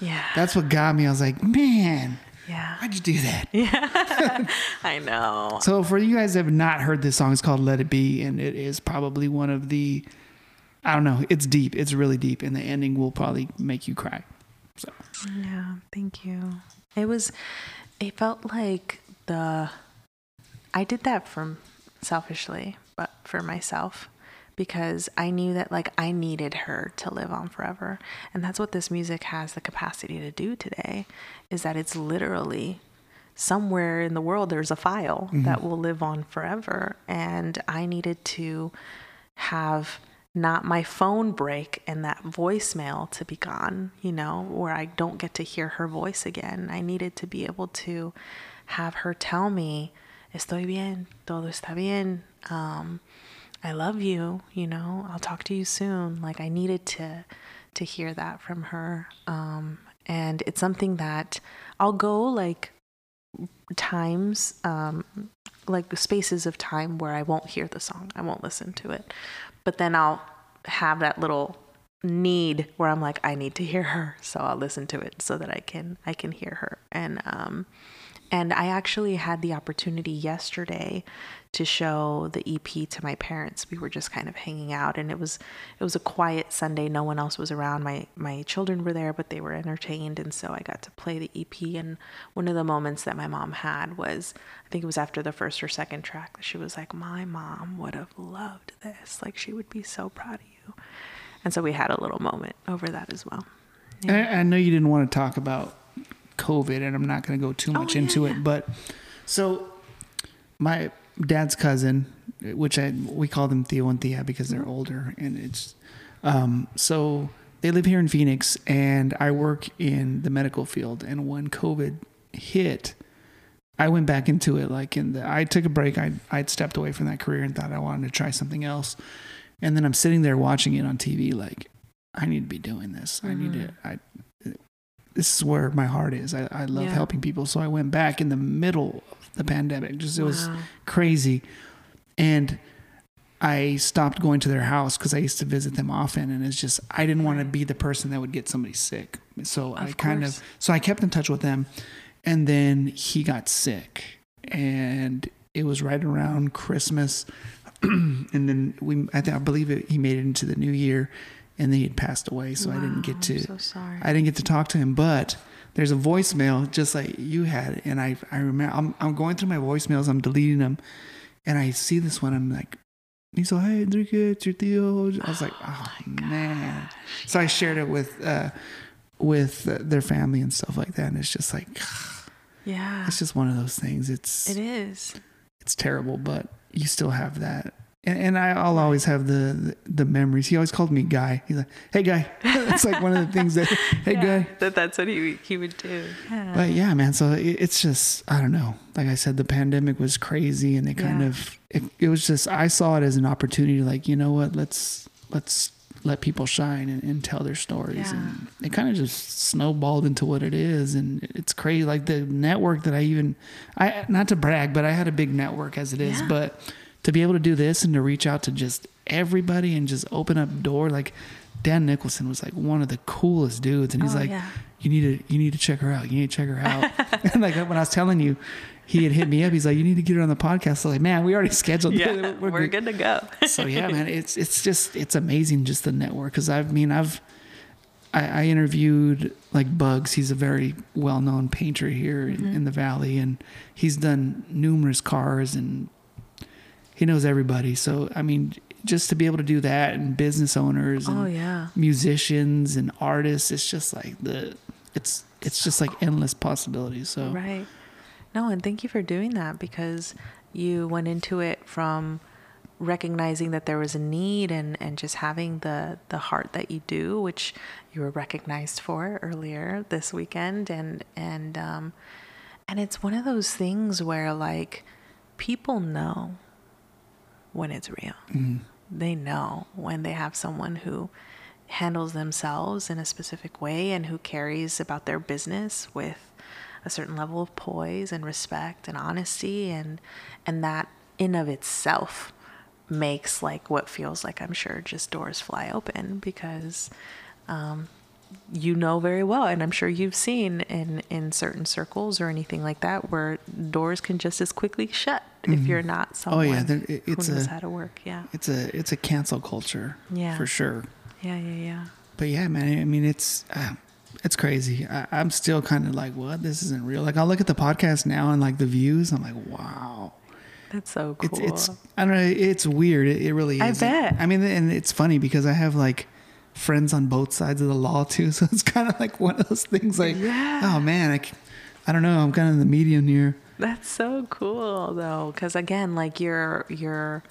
yeah, that's what got me. I was like, man, yeah. Why'd you do that? Yeah. I know. So for you guys that have not heard this song, it's called Let It Be, and it is probably one of the I don't know, it's deep. It's really deep, and the ending will probably make you cry. So Yeah, thank you. It was it felt like the I did that from selfishly, but for myself because I knew that like I needed her to live on forever. And that's what this music has the capacity to do today is that it's literally somewhere in the world there's a file mm-hmm. that will live on forever and I needed to have not my phone break and that voicemail to be gone, you know, where I don't get to hear her voice again. I needed to be able to have her tell me, Estoy bien, todo está bien. Um, I love you, you know, I'll talk to you soon. Like I needed to to hear that from her. Um, and it's something that I'll go like times um, like spaces of time where I won't hear the song. I won't listen to it. But then I'll have that little need where I'm like I need to hear her, so I'll listen to it so that I can I can hear her. And um and I actually had the opportunity yesterday to show the EP to my parents. We were just kind of hanging out and it was it was a quiet Sunday. No one else was around. My my children were there, but they were entertained and so I got to play the EP and one of the moments that my mom had was I think it was after the first or second track that she was like, "My mom would have loved this. Like she would be so proud of you." And so we had a little moment over that as well. Yeah. I, I know you didn't want to talk about COVID, and I'm not going to go too oh, much oh, yeah, into yeah. it. But so my dad's cousin, which I we call them tío and tía because they're mm-hmm. older, and it's um, so they live here in Phoenix, and I work in the medical field. And when COVID hit, I went back into it. Like in the, I took a break. I I'd stepped away from that career and thought I wanted to try something else. And then I'm sitting there watching it on TV, like I need to be doing this. Mm-hmm. I need to. Mm-hmm. I this is where my heart is. I, I love yeah. helping people. So I went back in the middle of the pandemic. Just it wow. was crazy. And I stopped going to their house because I used to visit them often, and it's just I didn't want to be the person that would get somebody sick. So of I kind of so I kept in touch with them, and then he got sick, and it was right around Christmas, and then we I, th- I believe it, he made it into the new year, and then he had passed away, so wow, I didn't get to. So sorry. I didn't get to talk to him, but there's a voicemail just like you had, and I I remember I'm I'm going through my voicemails, I'm deleting them, and I see this one, I'm like, he's like, hey Enrique, it's your tío. I was like, oh, oh man. So I shared it with uh, with uh, their family and stuff like that, and it's just like, yeah, it's just one of those things. It's it is. It's terrible, but you still have that and, and I, will always have the, the, the memories. He always called me Guy. He's like, "Hey, Guy." it's like one of the things that, "Hey, yeah, Guy." That that's what he he would do. Yeah. But yeah, man. So it, it's just I don't know. Like I said, the pandemic was crazy, and it kind yeah. of it, it was just I saw it as an opportunity. Like you know what? Let's let's let people shine and, and tell their stories, yeah. and it kind of just snowballed into what it is. And it's crazy. Like the network that I even I not to brag, but I had a big network as it is, but to be able to do this and to reach out to just everybody and just open up door like Dan Nicholson was like one of the coolest dudes and he's oh, like yeah. you need to you need to check her out. You need to check her out. and like when I was telling you, he had hit me up. He's like, you need to get her on the podcast. So like, man, we already scheduled. Yeah, it. we're, we're good. good. to go. so yeah, man, it's it's just it's amazing just the network because I mean I've I, I, interviewed like Bugs. He's a very well known painter here mm-hmm. in, in the valley, and he's done numerous cars and he knows everybody. So I mean, just to be able to do that and business owners and oh, yeah. musicians and artists, it's just like the it's it's just like endless possibilities. So right. No, and thank you for doing that because you went into it from recognizing that there was a need and, and just having the, the heart that you do, which you were recognized for earlier this weekend. And, and, um, and it's one of those things where like people know when it's real. Mm-hmm. They know when they have someone who handles themselves in a specific way and who cares about their business with a certain level of poise and respect and honesty and and that in of itself makes like what feels like I'm sure just doors fly open because um, you know very well, and I'm sure you've seen in in certain circles or anything like that where doors can just as quickly shut mm-hmm. if you're not someone. Oh yeah, there, it's who knows a, how to work. Yeah, it's a it's a cancel culture. Yeah, for sure. Yeah, yeah, yeah. But yeah, man. I mean, it's uh, it's crazy. I, I'm still kind of like, what? This isn't real. Like, I'll look at the podcast now and like the views. I'm like, wow. That's so cool. It's, it's I don't know. It's weird. It, it really is. I bet. I mean, and it's funny because I have like friends on both sides of the law too. So it's kind of like one of those things. Like, yeah. oh man, I, I don't know. I'm kind of in the medium here. That's so cool though, because again, like you're you're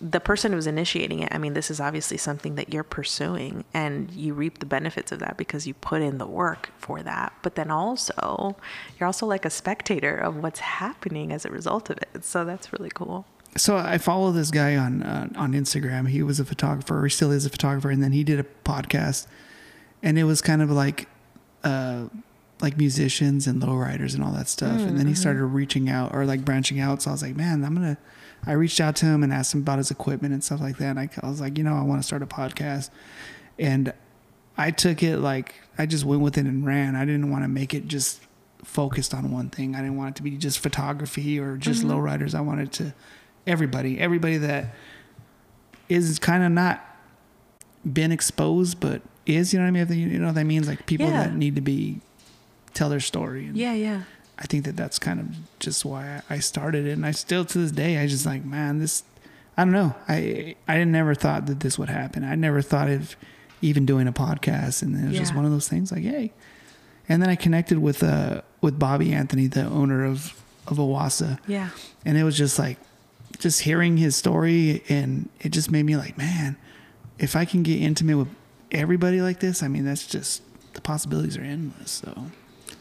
the person who's initiating it, I mean, this is obviously something that you're pursuing and you reap the benefits of that because you put in the work for that. But then also, you're also like a spectator of what's happening as a result of it. So that's really cool. So I follow this guy on uh, on Instagram. He was a photographer, or he still is a photographer, and then he did a podcast, and it was kind of like, uh, like musicians and lowriders and all that stuff. Mm-hmm. And then he mm-hmm. started reaching out or like branching out. So I was like, man, I'm gonna I reached out to him and asked him about his equipment and stuff like that. And I, I was like, you know, I want to start a podcast. And I took it like I just went with it and ran. I didn't want to make it just focused on one thing. I didn't want it to be just photography or just mm-hmm. lowriders. I wanted to everybody, everybody that is kind of not been exposed, but is you know what I mean? You know what that means? Like people yeah. that need to be tell their story. And, yeah, yeah. I think that that's kind of just why I started it, and I still to this day I just like man this I don't know I I never thought that this would happen. I never thought of even doing a podcast, and it was yeah. just one of those things like hey, and then I connected with uh with Bobby Anthony, the owner of of Owasa, yeah, and it was just like just hearing his story, and it just made me like man, if I can get intimate with everybody like this, I mean that's just the possibilities are endless. So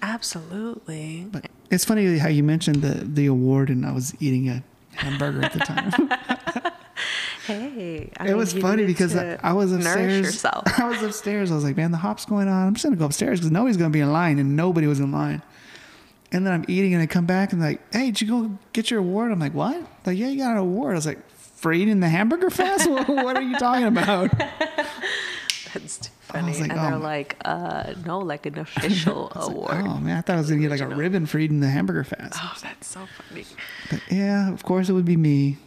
Absolutely. But it's funny how you mentioned the the award, and I was eating a hamburger at the time. hey, I it was funny because I, I, was upstairs. I was upstairs. I was like, man, the hop's going on. I'm just gonna go upstairs because nobody's gonna be in line, and nobody was in line. And then I'm eating, and I come back and like, hey, did you go get your award? I'm like, what? Like, yeah, you got an award. I was like, for eating the hamburger fast. what, are you talking about? That's too funny. Like, and oh, they're like, uh, no, like an official award. Like, oh man, I thought I was gonna get like a ribbon for eating the hamburger fast. Oh, that's so funny. But yeah, of course it would be me.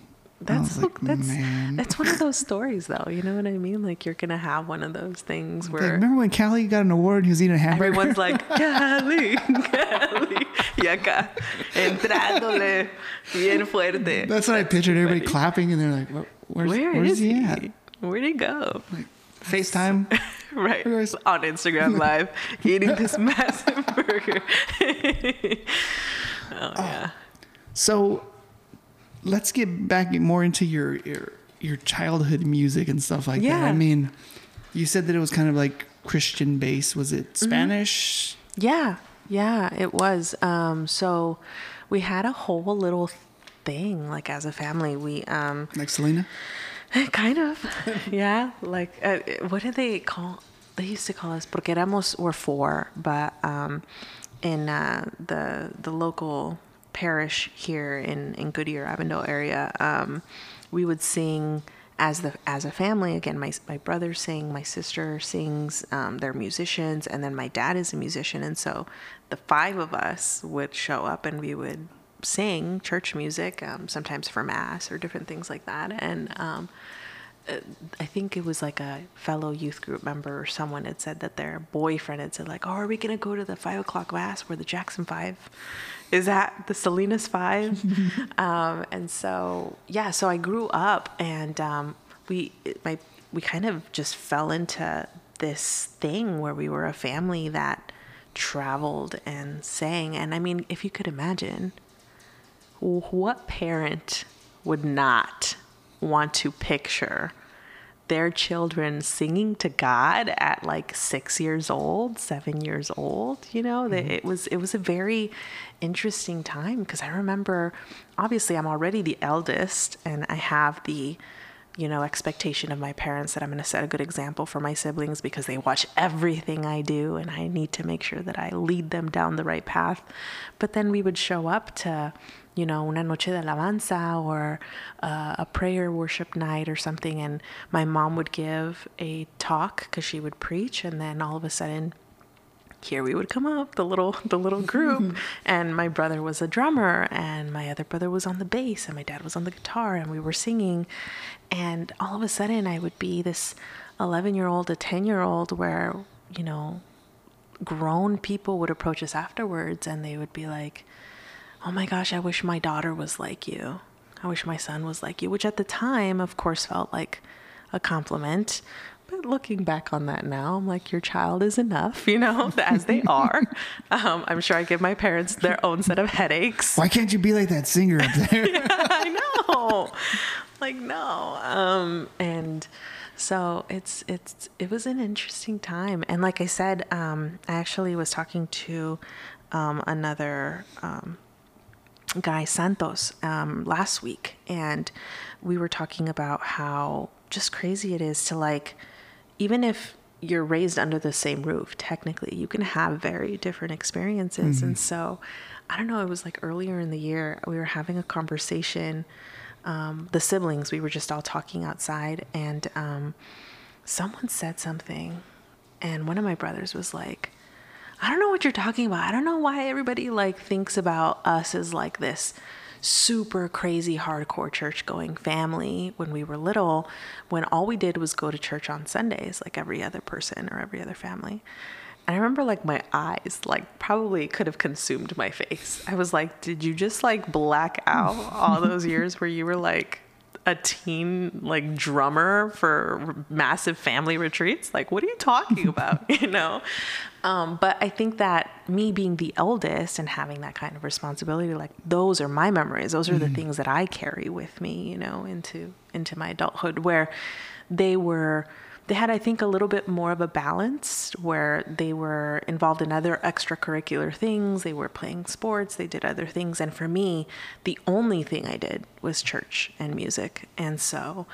That's like, that's man. that's one of those stories though. You know what I mean? Like you're gonna have one of those things where. Remember when Cali got an award and he was eating a hamburger? Everyone's like Cali, Cali, y acá entrándole bien fuerte. That's what I pictured. Everybody clapping and they're like, "Where's, Where where's is he, he at? Where'd he go?" Like, FaceTime. right. On Instagram Live, eating this massive burger. oh, yeah. So let's get back more into your, your, your childhood music and stuff like yeah. that. I mean, you said that it was kind of like Christian based. Was it mm-hmm. Spanish? Mm-hmm. Yeah. Yeah, it was. Um, so we had a whole little thing, like as a family. We, um, like Selena? kind of. yeah. Like, uh, what did they call? They used to call us porque éramos were four, but um, in uh, the the local parish here in in Goodyear, Avondale area, um, we would sing as the as a family, again, my my brother sing, my sister sings, um, they're musicians, and then my dad is a musician, and so the five of us would show up and we would sing church music, um, sometimes for mass or different things like that, and um, I think it was like a fellow youth group member or someone had said that their boyfriend had said like, "Oh, are we gonna go to the five o'clock mass where the Jackson Five is that the Salinas Five. um, and so yeah, so I grew up and um, we my we kind of just fell into this thing where we were a family that traveled and sang. And I mean, if you could imagine, what parent would not want to picture their children singing to God at like six years old, seven years old. You know, mm-hmm. it was it was a very interesting time because I remember, obviously, I'm already the eldest, and I have the you know expectation of my parents that I'm going to set a good example for my siblings because they watch everything I do, and I need to make sure that I lead them down the right path. But then we would show up to you know, una noche de alabanza or uh, a prayer worship night or something. And my mom would give a talk because she would preach, and then all of a sudden, here we would come up the little the little group mm-hmm. and my brother was a drummer and my other brother was on the bass and my dad was on the guitar and we were singing and all of a sudden I would be this 11 year old a 10 year old where you know grown people would approach us afterwards and they would be like oh my gosh, I wish my daughter was like you. I wish my son was like you, which at the time, of course, felt like a compliment. But looking back on that now, I'm like, your child is enough, you know, as they are. Um, I'm sure I give my parents their own set of headaches. Why can't you be like that singer up there? yeah, I know. Like, no. Um, and so it's it's it was an interesting time. And like I said, um, I actually was talking to um, another um, Guy Santos um, last week, and we were talking about how just crazy it is to like, even if you're raised under the same roof, technically, you can have very different experiences. Mm-hmm. And so, I don't know, it was like earlier in the year, we were having a conversation. Um, the siblings, we were just all talking outside, and um, someone said something, and one of my brothers was like, I don't know what you're talking about. I don't know why everybody like thinks about us as like this super crazy hardcore church going family when we were little when all we did was go to church on Sundays like every other person or every other family. And I remember like my eyes like probably could have consumed my face. I was like, did you just like black out all those years where you were like a teen like drummer for massive family retreats? Like, what are you talking about? you know? Um, but I think that me being the eldest and having that kind of responsibility, like those are my memories. Those are mm-hmm. the things that I carry with me, you know, into into my adulthood, where they were they had i think a little bit more of a balance where they were involved in other extracurricular things they were playing sports they did other things and for me the only thing i did was church and music and so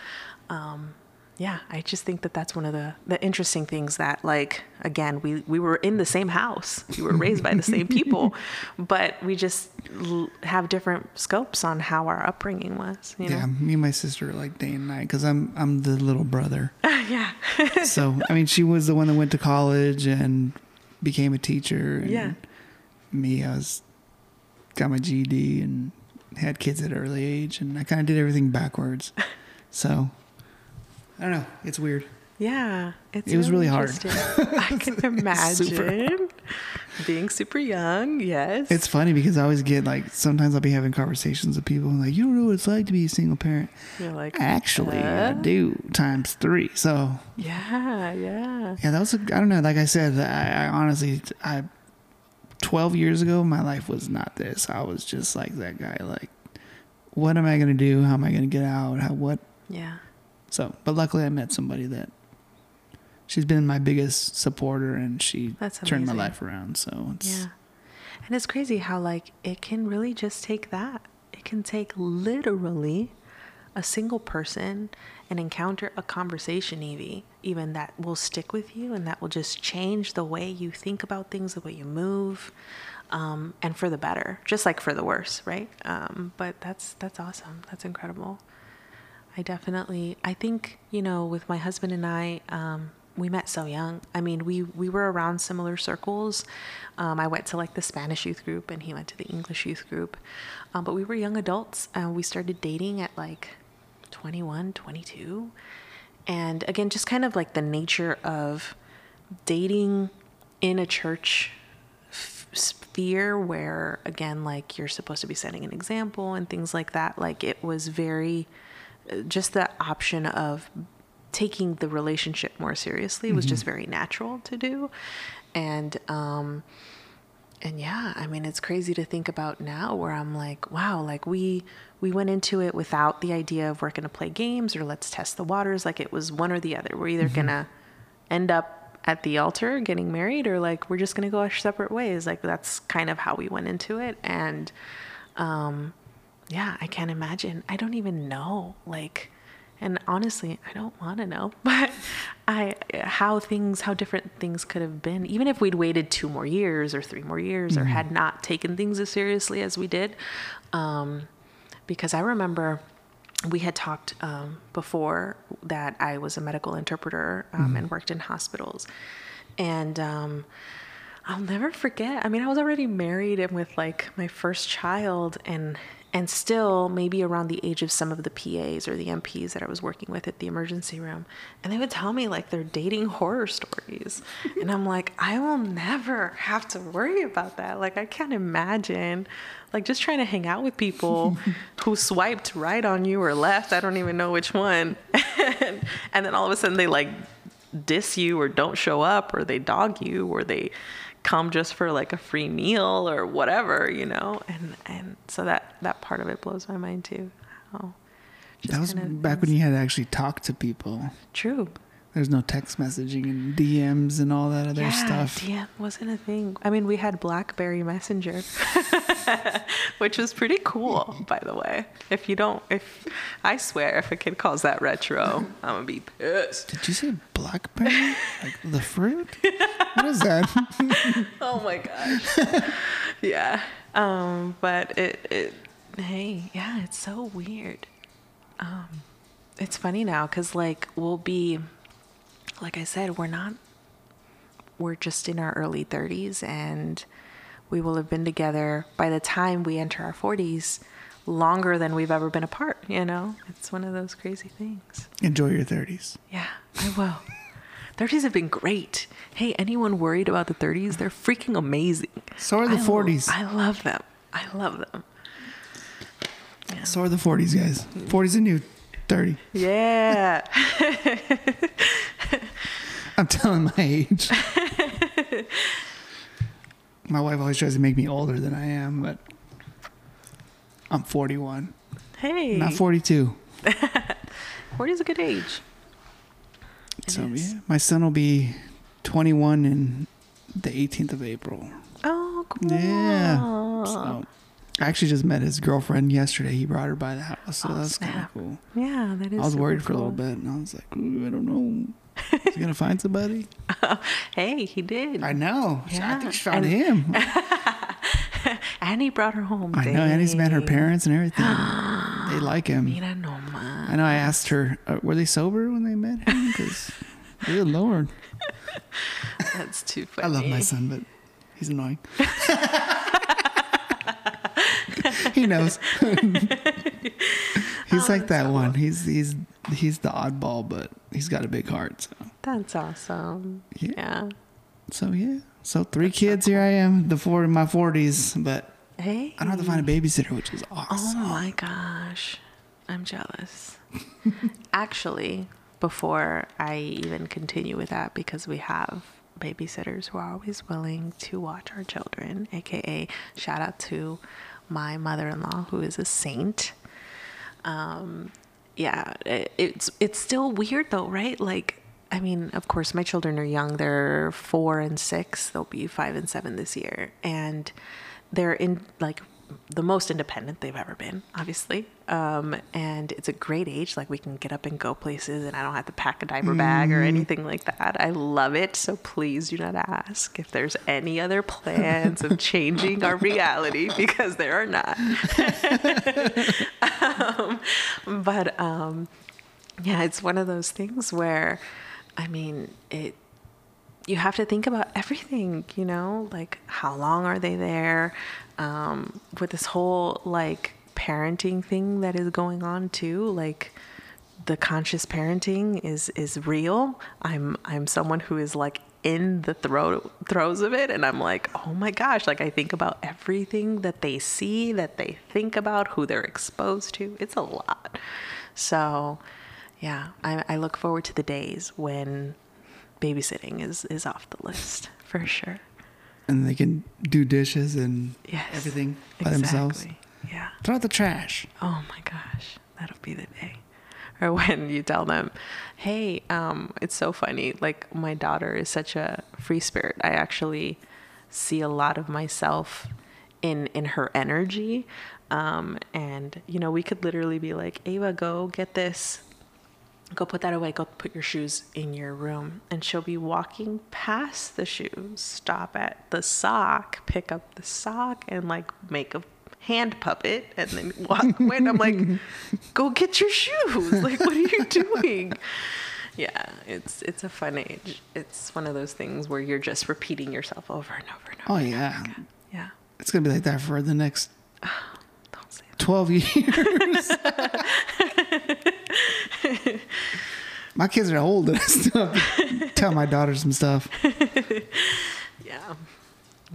um, yeah, I just think that that's one of the, the interesting things that, like, again, we, we were in the same house. We were raised by the same people, but we just l- have different scopes on how our upbringing was. You know? Yeah, me and my sister are like day and night because I'm I'm the little brother. yeah. so I mean, she was the one that went to college and became a teacher. And yeah. Me, I was got my GED and had kids at an early age, and I kind of did everything backwards. So I don't know. It's weird. Yeah, it was really hard. I can imagine being super young. Yes, it's funny because I always get like sometimes I'll be having conversations with people and like you don't know what it's like to be a single parent. You're like, actually, uh? I do times three. So yeah, yeah, yeah. That was a, I don't know. Like I said, I, I honestly I. 12 years ago, my life was not this. I was just like that guy. Like, what am I going to do? How am I going to get out? How, what? Yeah so, but luckily I met somebody that she's been my biggest supporter and she turned my life around. So it's Yeah. And it's crazy how like it can really just take that. It can take literally a single person and encounter a conversation Evie, even that will stick with you and that will just change the way you think about things, the way you move. Um, and for the better, just like for the worse, right? Um, but that's that's awesome. That's incredible. I definitely. I think you know, with my husband and I, um, we met so young. I mean, we we were around similar circles. Um, I went to like the Spanish youth group, and he went to the English youth group. Um, but we were young adults, and we started dating at like 21, 22. And again, just kind of like the nature of dating in a church sphere where, again, like you're supposed to be setting an example and things like that. Like it was very, just the option of taking the relationship more seriously was just very natural to do. And, um, and yeah, I mean, it's crazy to think about now where I'm like, wow, like we we went into it without the idea of we're going to play games or let's test the waters. Like it was one or the other. We're either going to end up at the altar getting married or like we're just going to go our separate ways. Like that's kind of how we went into it. And um, yeah, I can't imagine. I don't even know. Like, and honestly, I don't want to know, but I how things how different things could have been even if we'd waited two more years or three more years or had not taken things as seriously as we did. Um, because I remember we had talked um, before that I was a medical interpreter um, and worked in hospitals, and um, I'll never forget. I mean, I was already married and with like my first child, and and still maybe around the age of some of the PAs or the NPs that I was working with at the emergency room, and they would tell me like their dating horror stories, and I'm like, I will never have to worry about that. Like I can't imagine, like just trying to hang out with people who swiped right on you or left. I don't even know which one, and, and then all of a sudden they like diss you or don't show up or they dog you or they come just for like a free meal or whatever you know? And and so that that part of it blows my mind too. How That was back when you had to actually talk to people. true There's no text messaging and DMs and all that other yeah stuff. DM wasn't a thing i mean we had blackberry messenger which was pretty cool by the way if you don't if i swear if a kid calls that retro i'm gonna be pissed Did you say blackberry? like the fruit? What is that? oh my gosh yeah um but it it hey yeah it's so weird um it's funny now because like we'll be like i said we're not we're just in our early 30s and we will have been together by the time we enter our 40s longer than we've ever been apart you know it's one of those crazy things Enjoy your 30s. yeah, I will. 30s have been great. Hey, anyone worried about the 30s? They're freaking amazing. So are the I lo- 40s. I love them. I love them. Yeah. So are the 40s, guys. 40's a new 30. Yeah. I'm telling my age. my wife always tries to make me older than I am, but I'm 41. hey. Not 42. 40 is a good age. So yeah, my son will be 21 in the 18th of April. Oh, cool. Yeah. So I actually just met his girlfriend yesterday. He brought her by the house, so Oh, that's kind of cool. Yeah, that is I was worried for a little bit, and I was like, Ooh, I don't know. Is he gonna find somebody? Hey, he did. I know. I Yeah. think she found And- him. and he brought her home. I know, and he's met her parents and everything. they like him. Mira nomás. I know. I asked her, uh, were they sober when they met him? Because, good lord, That's too funny. I love my son, but he's annoying. he knows. he's oh, like that one. He's he's he's the oddball, but he's got a big heart. So That's awesome. Yeah. yeah. so yeah. So three kids. Here I am, the four in my forties, but Hey. I don't have to find a babysitter, which is awesome. Oh awesome. my gosh. I'm jealous. Actually, before I even continue with that, because we have babysitters who are always willing to watch our children, aka shout out to my mother in law, who is a saint. Um, yeah, it, it's it's still weird though, right? Like, I mean, of course, my children are young. They're four and six. They'll be five and seven this year, and they're in like the most independent they've ever been, obviously. Um, and it's a great age. Like we can get up and go places, and I don't have to pack a diaper bag or anything like that. I love it. So please do not ask if there's any other plans of changing our reality because there are not. um, but um, Yeah, it's one of those things where, I mean, it. You have to think about everything, you know, like how long are they there? Um, with this whole like parenting thing that is going on too, like the conscious parenting is is real. I'm I'm someone who is like in the throw throes of it and I'm like, "Oh my gosh, like I think about everything that they see, that they think about, who they're exposed to. It's a lot." So, yeah, I I look forward to the days when babysitting is is off the list for sure. And they can do dishes and Yes. everything by themselves. Yeah. Throw out the trash. Oh my gosh, that'll be the day. Or when you tell them, hey, um, it's so funny. Like, my daughter is such a free spirit. I actually see a lot of myself in in her energy. Um, and, you know, we could literally be like, Ava, go get this. Go put that away. Go put your shoes in your room. And she'll be walking past the shoes, stop at the sock, pick up the sock, and like make a hand puppet and then walk away. And I'm like, go get your shoes. Like, what are you doing? Yeah, it's it's a fun age. It's one of those things where you're just repeating yourself over and over and over. Oh yeah. Yeah. It's gonna be like that for the next Don't say that. twelve years. my kids are old and I still have to tell my daughter some stuff. Yeah.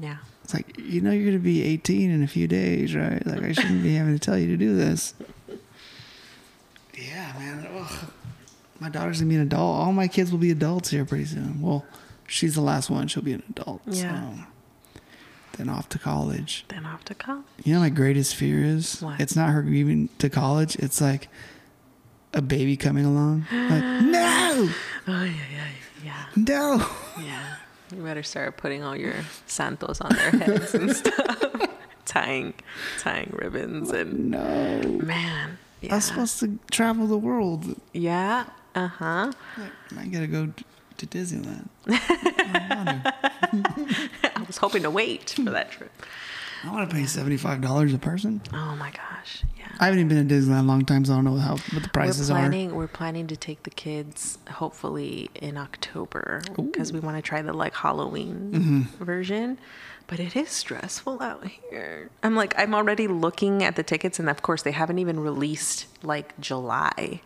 Yeah. It's like, you know, you're going to be 18 in a few days, right? Like, I shouldn't be having to tell you to do this. Yeah, man. Ugh. My daughter's going to be an adult. All my kids will be adults here pretty soon. Well, she's the last one. She'll be an adult. Yeah. So. Then off to college. Then off to college. You know, my greatest fear is What? it's not her even to college. It's like a baby coming along. Like, no, Oh yeah, yeah, yeah. no. Yeah. You better start putting all your santos on their heads and stuff. tying tying ribbons and No. man. Yeah. I'm supposed to travel the world. yeah. Uh-huh. I gotta go to Disneyland. I want to. I was hoping to wait for that trip. I want to pay seventy-five dollars a person. Oh my gosh. Yeah. I haven't even been to Disneyland in a long time, so I don't know how what the prices we're are. planning we're planning to take the kids hopefully in October because we want to try the like Halloween Mm-hmm. version. But it is stressful out here. I'm like I'm already looking at the tickets and of course they haven't even released like July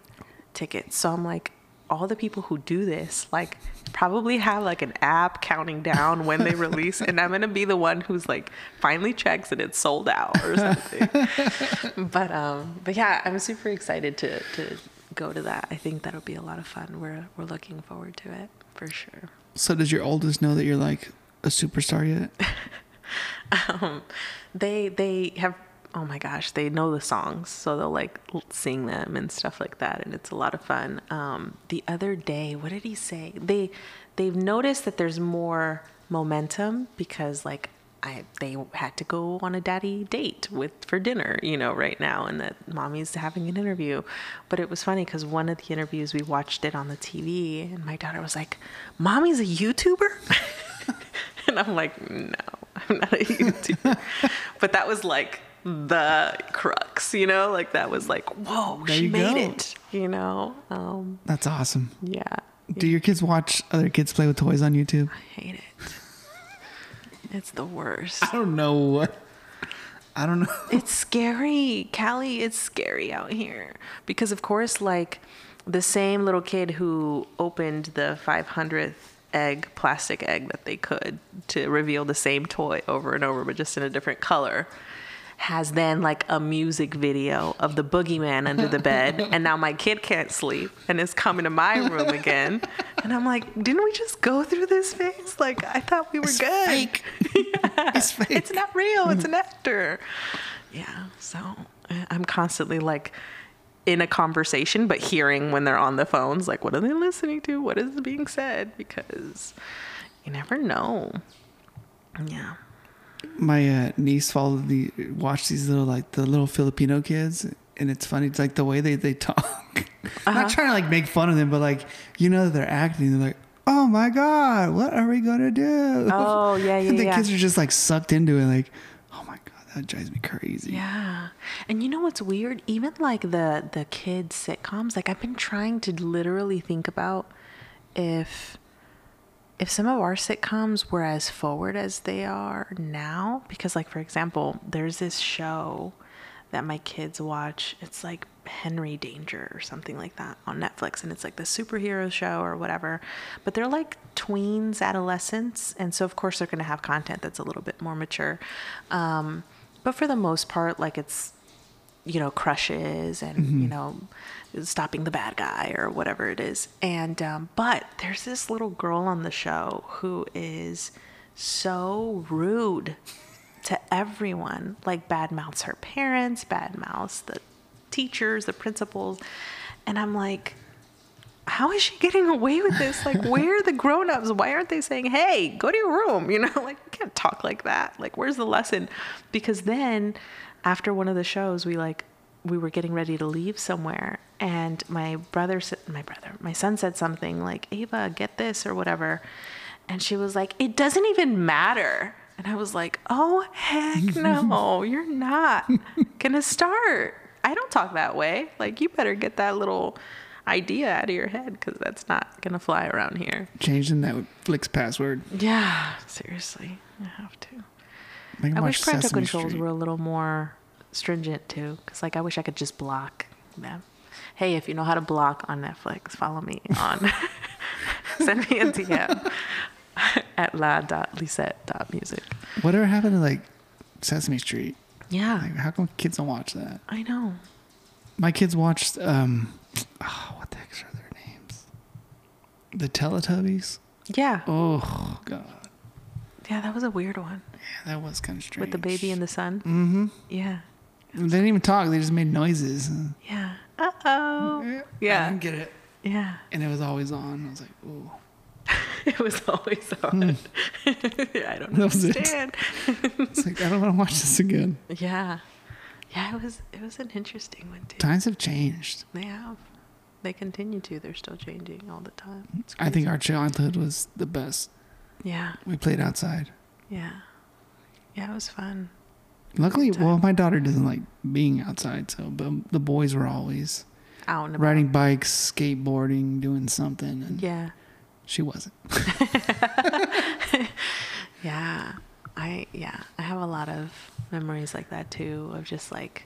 tickets. So I'm like all the people who do this like probably have like an app counting down when they release and I'm going to be the one who's like finally checks and it's sold out or something. But um but yeah i'm super excited to to go to that. I think that'll be a lot of fun. We're we're looking forward to it for sure. So does your oldest know that you're like a superstar yet? um they they have oh my gosh they know the songs so they'll like sing them and stuff like that and it's a lot of fun um the other day what did he say they they've noticed that there's more momentum because like I, they had to go on a daddy date with for dinner, you know, right now, and that mommy's having an interview. But it was funny because one of the interviews we watched it on the TV, and my daughter was like, "Mommy's a YouTuber," and I'm like, "No, I'm not a YouTuber." but that was like the crux, you know, like that was like, "Whoa, There she made go. it," you know. Um, That's awesome. yeah, Do your kids watch other kids play with toys on YouTube? I hate it. It's the worst. I don't know what. I don't know. It's scary, Cali. It's scary out here because, of course, like the same little kid who opened the 500th egg, plastic egg that they could to reveal the same toy over and over, but just in a different color, has then like a music video of the boogeyman under the bed, and now my kid can't sleep and is coming to my room again, and I'm like, didn't we just go through this phase? Like I thought we were It's good. fake. It's fake. It's not real. It's an actor. Yeah. So uh, I'm constantly like in a conversation, but hearing when they're on the phones, like, what are they listening to? What is being said? Because you never know. Yeah. My uh, niece followed the watched these little like the little Filipino kids, and it's funny. It's like the way they they talk. I'm Uh-huh. not trying to like make fun of them, but like you know they're acting. They're like, "Oh my god, what are we gonna do?" Oh, yeah, yeah, and the yeah. kids are just like sucked into it. Like, "Oh my god, that drives me crazy. Yeah. And you know what's weird? Even like the the kids sitcoms, like I've been trying to literally think about if if some of our sitcoms were as forward as they are now because like for example, there's this show that my kids watch. It's like Henry Danger or something like that on Netflix and it's like the superhero show or whatever. But they're like tweens, adolescents, and so of course they're going to have content that's a little bit more mature. Um, but for the most part like it's you know crushes and you know stopping the bad guy or whatever it is and um, but there's this little girl on the show who is so rude to everyone like bad mouths her parents bad mouths the teachers the principals and i'm like how is she getting away with this? Like, where are the grown-ups? Why aren't they saying, "Hey, go to your room"? You know, like you can't talk like that. Like, where's the lesson? Because then, after one of the shows, we like we were getting ready to leave somewhere, and my brother said, my brother, my son said something like, "Ava, get this" or whatever, and she was like, "It doesn't even matter." And I was like, "Oh heck no, you're not gonna start. I don't talk that way. Like, you better get that little." idea out of your head because that's not gonna fly around here. Changing that Flicks password. Yeah, seriously, I have to. Make I wish parental controls Street. were a little more stringent too, because like I wish I could just block them. Hey, if you know how to block on Netflix, follow me on. Send me a DM at la.lisette.music. Whatever happened to like Sesame Street? Yeah, Like, how come kids don't watch that? I know. My kids watched um, oh, what the heck are their names? The Teletubbies. Yeah, Oh God, yeah, that was a weird one yeah, that was kind of strange. with the baby and the son. Mm-hmm. Yeah, They didn't even talk. They just made noises. yeah. Uh oh. Yeah. I didn't get it, yeah. and it was always on. I was like, ooh. It was always on. I don't Hmm. That was it. understand. It's like I don't want to watch this again. yeah, yeah. It was it was an interesting one too. Times have changed. They have. They continue to. They're still changing all the time. I think our childhood was the best. Yeah, We played outside. yeah, yeah. It was fun. Luckily, well, my daughter doesn't like being outside, so but the boys were always Out and about. riding bikes, skateboarding, doing something, and Yeah, she wasn't. yeah. I yeah. I have a lot of memories like that too. Of just like,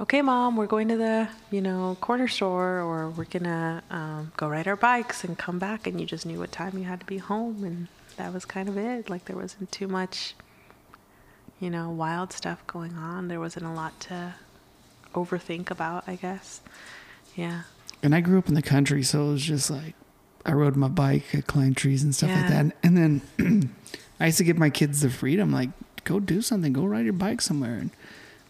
okay, mom, we're going to the you know corner store, or we're gonna um, go ride our bikes and come back, and you just knew what time you had to be home, and that was kind of it. Like there wasn't too much, you know, wild stuff going on. There wasn't a lot to overthink about, I guess. Yeah. And I grew up in the country, so it was just like I rode my bike, I climbed trees and stuff like Yeah. that. And then I used to give my kids the freedom, like go do something, go ride your bike somewhere, and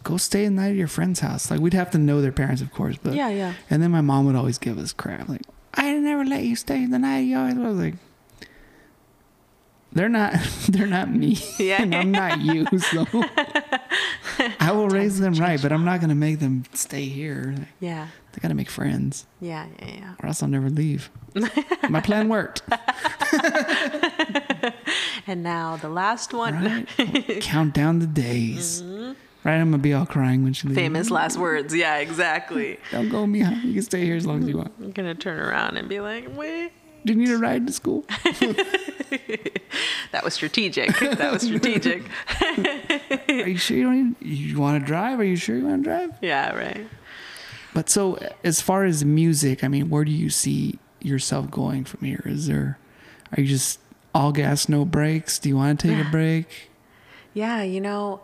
go stay the night at your friend's house. Like we'd have to know their parents, of course, but yeah, yeah. And then my mom would always give us crap, like I never let you stay the night. You always I was like. They're not. They're not me, Yeah. and I'm not you. So I will raise them right, but I'm not gonna make them stay here. Yeah. They gotta make friends, Yeah, yeah, yeah. or else I'll never leave. My plan worked. And now the last one. Right? Count down the days. Mm-hmm. Right? I'm gonna be all crying when she leaves. Famous last words. Yeah, exactly. Don't go, Mia. You can stay here as long as you want. I'm gonna turn around and be like, wait. Do you need a ride to school? That was strategic. That was strategic. Are you sure you don't need, you want to drive? Are you sure you want to drive? yeah, right. But so, as far as music, I mean, where do you see yourself going from here? Is there, are you just all gas, no brakes? Do you want to take a break? Yeah, you know,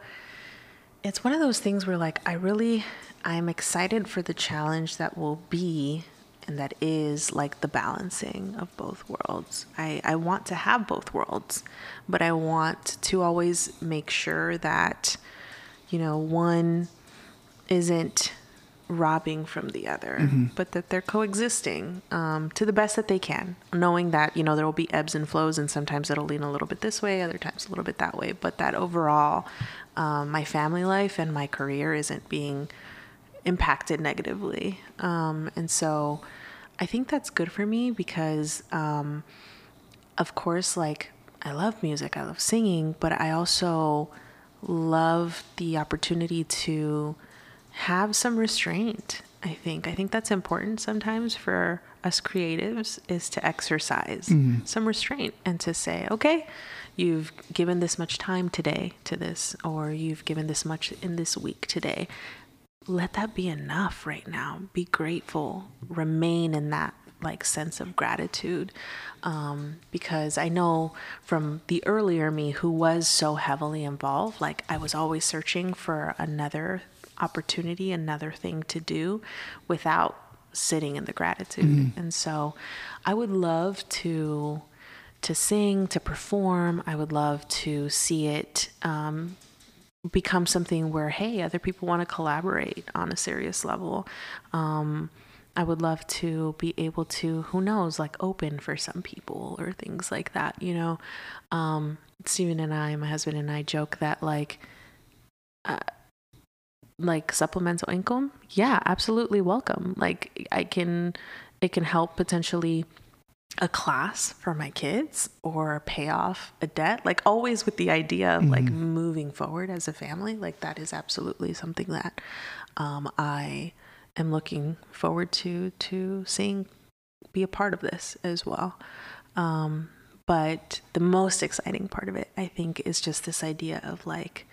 it's one of those things where like I really I'm excited for the challenge that will be and that is like the balancing of both worlds. I, I want to have both worlds, but I want to always make sure that, you know, one isn't robbing from the other, but that they're coexisting um, to the best that they can, knowing that, you know, there will be ebbs and flows and sometimes it'll lean a little bit this way, other times a little bit that way, but that overall, um, my family life and my career isn't being impacted negatively. Um, and so I think that's good for me because, um, of course, like I love music, I love singing, but I also love the opportunity to have some restraint. I think. I think that's important sometimes for us creatives is to exercise mm-hmm. some restraint and to say, okay, you've given this much time today to this, or you've given this much in this week today. Let that be enough right now. Be grateful. Remain in that like sense of gratitude um, because I know from the earlier me who was so heavily involved, like I was always searching for another opportunity, another thing to do without sitting in the gratitude. Mm-hmm. And so I would love to to sing, to perform. I would love to see it um, become something where, hey, other people want to collaborate on a serious level. Um, I would love to be able to, who knows, like open for some people or things like that. You know, um, Stephen and I, my husband and I, joke that like, uh, like supplemental income, yeah, absolutely welcome. Like I can, it can help potentially a class for my kids or pay off a debt like always with the idea of mm-hmm. like moving forward as a family like that is absolutely something that um, i am looking forward to to seeing be a part of this as well. Um, but the most exciting part of it, I think, is just this idea of like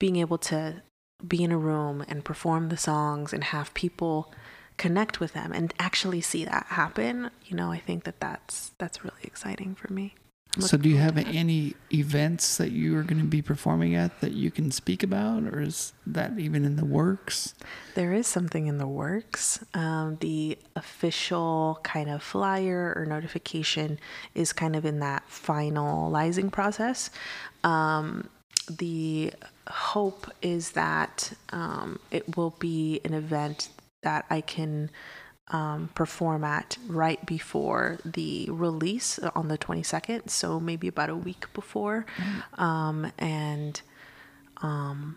being able to be in a room and perform the songs and have people connect with them and actually see that happen. You know, I think that that's that's really exciting for me. So, do you have any events that you are going to be performing at that you can speak about, or is that even in the works? There is something in the works. Um, the official kind of flyer or notification is kind of in that finalizing process. Um, the hope is that um, it will be an event that I can um, perform at right before the release on the 22nd, so maybe about a week before. Mm. Um, and um,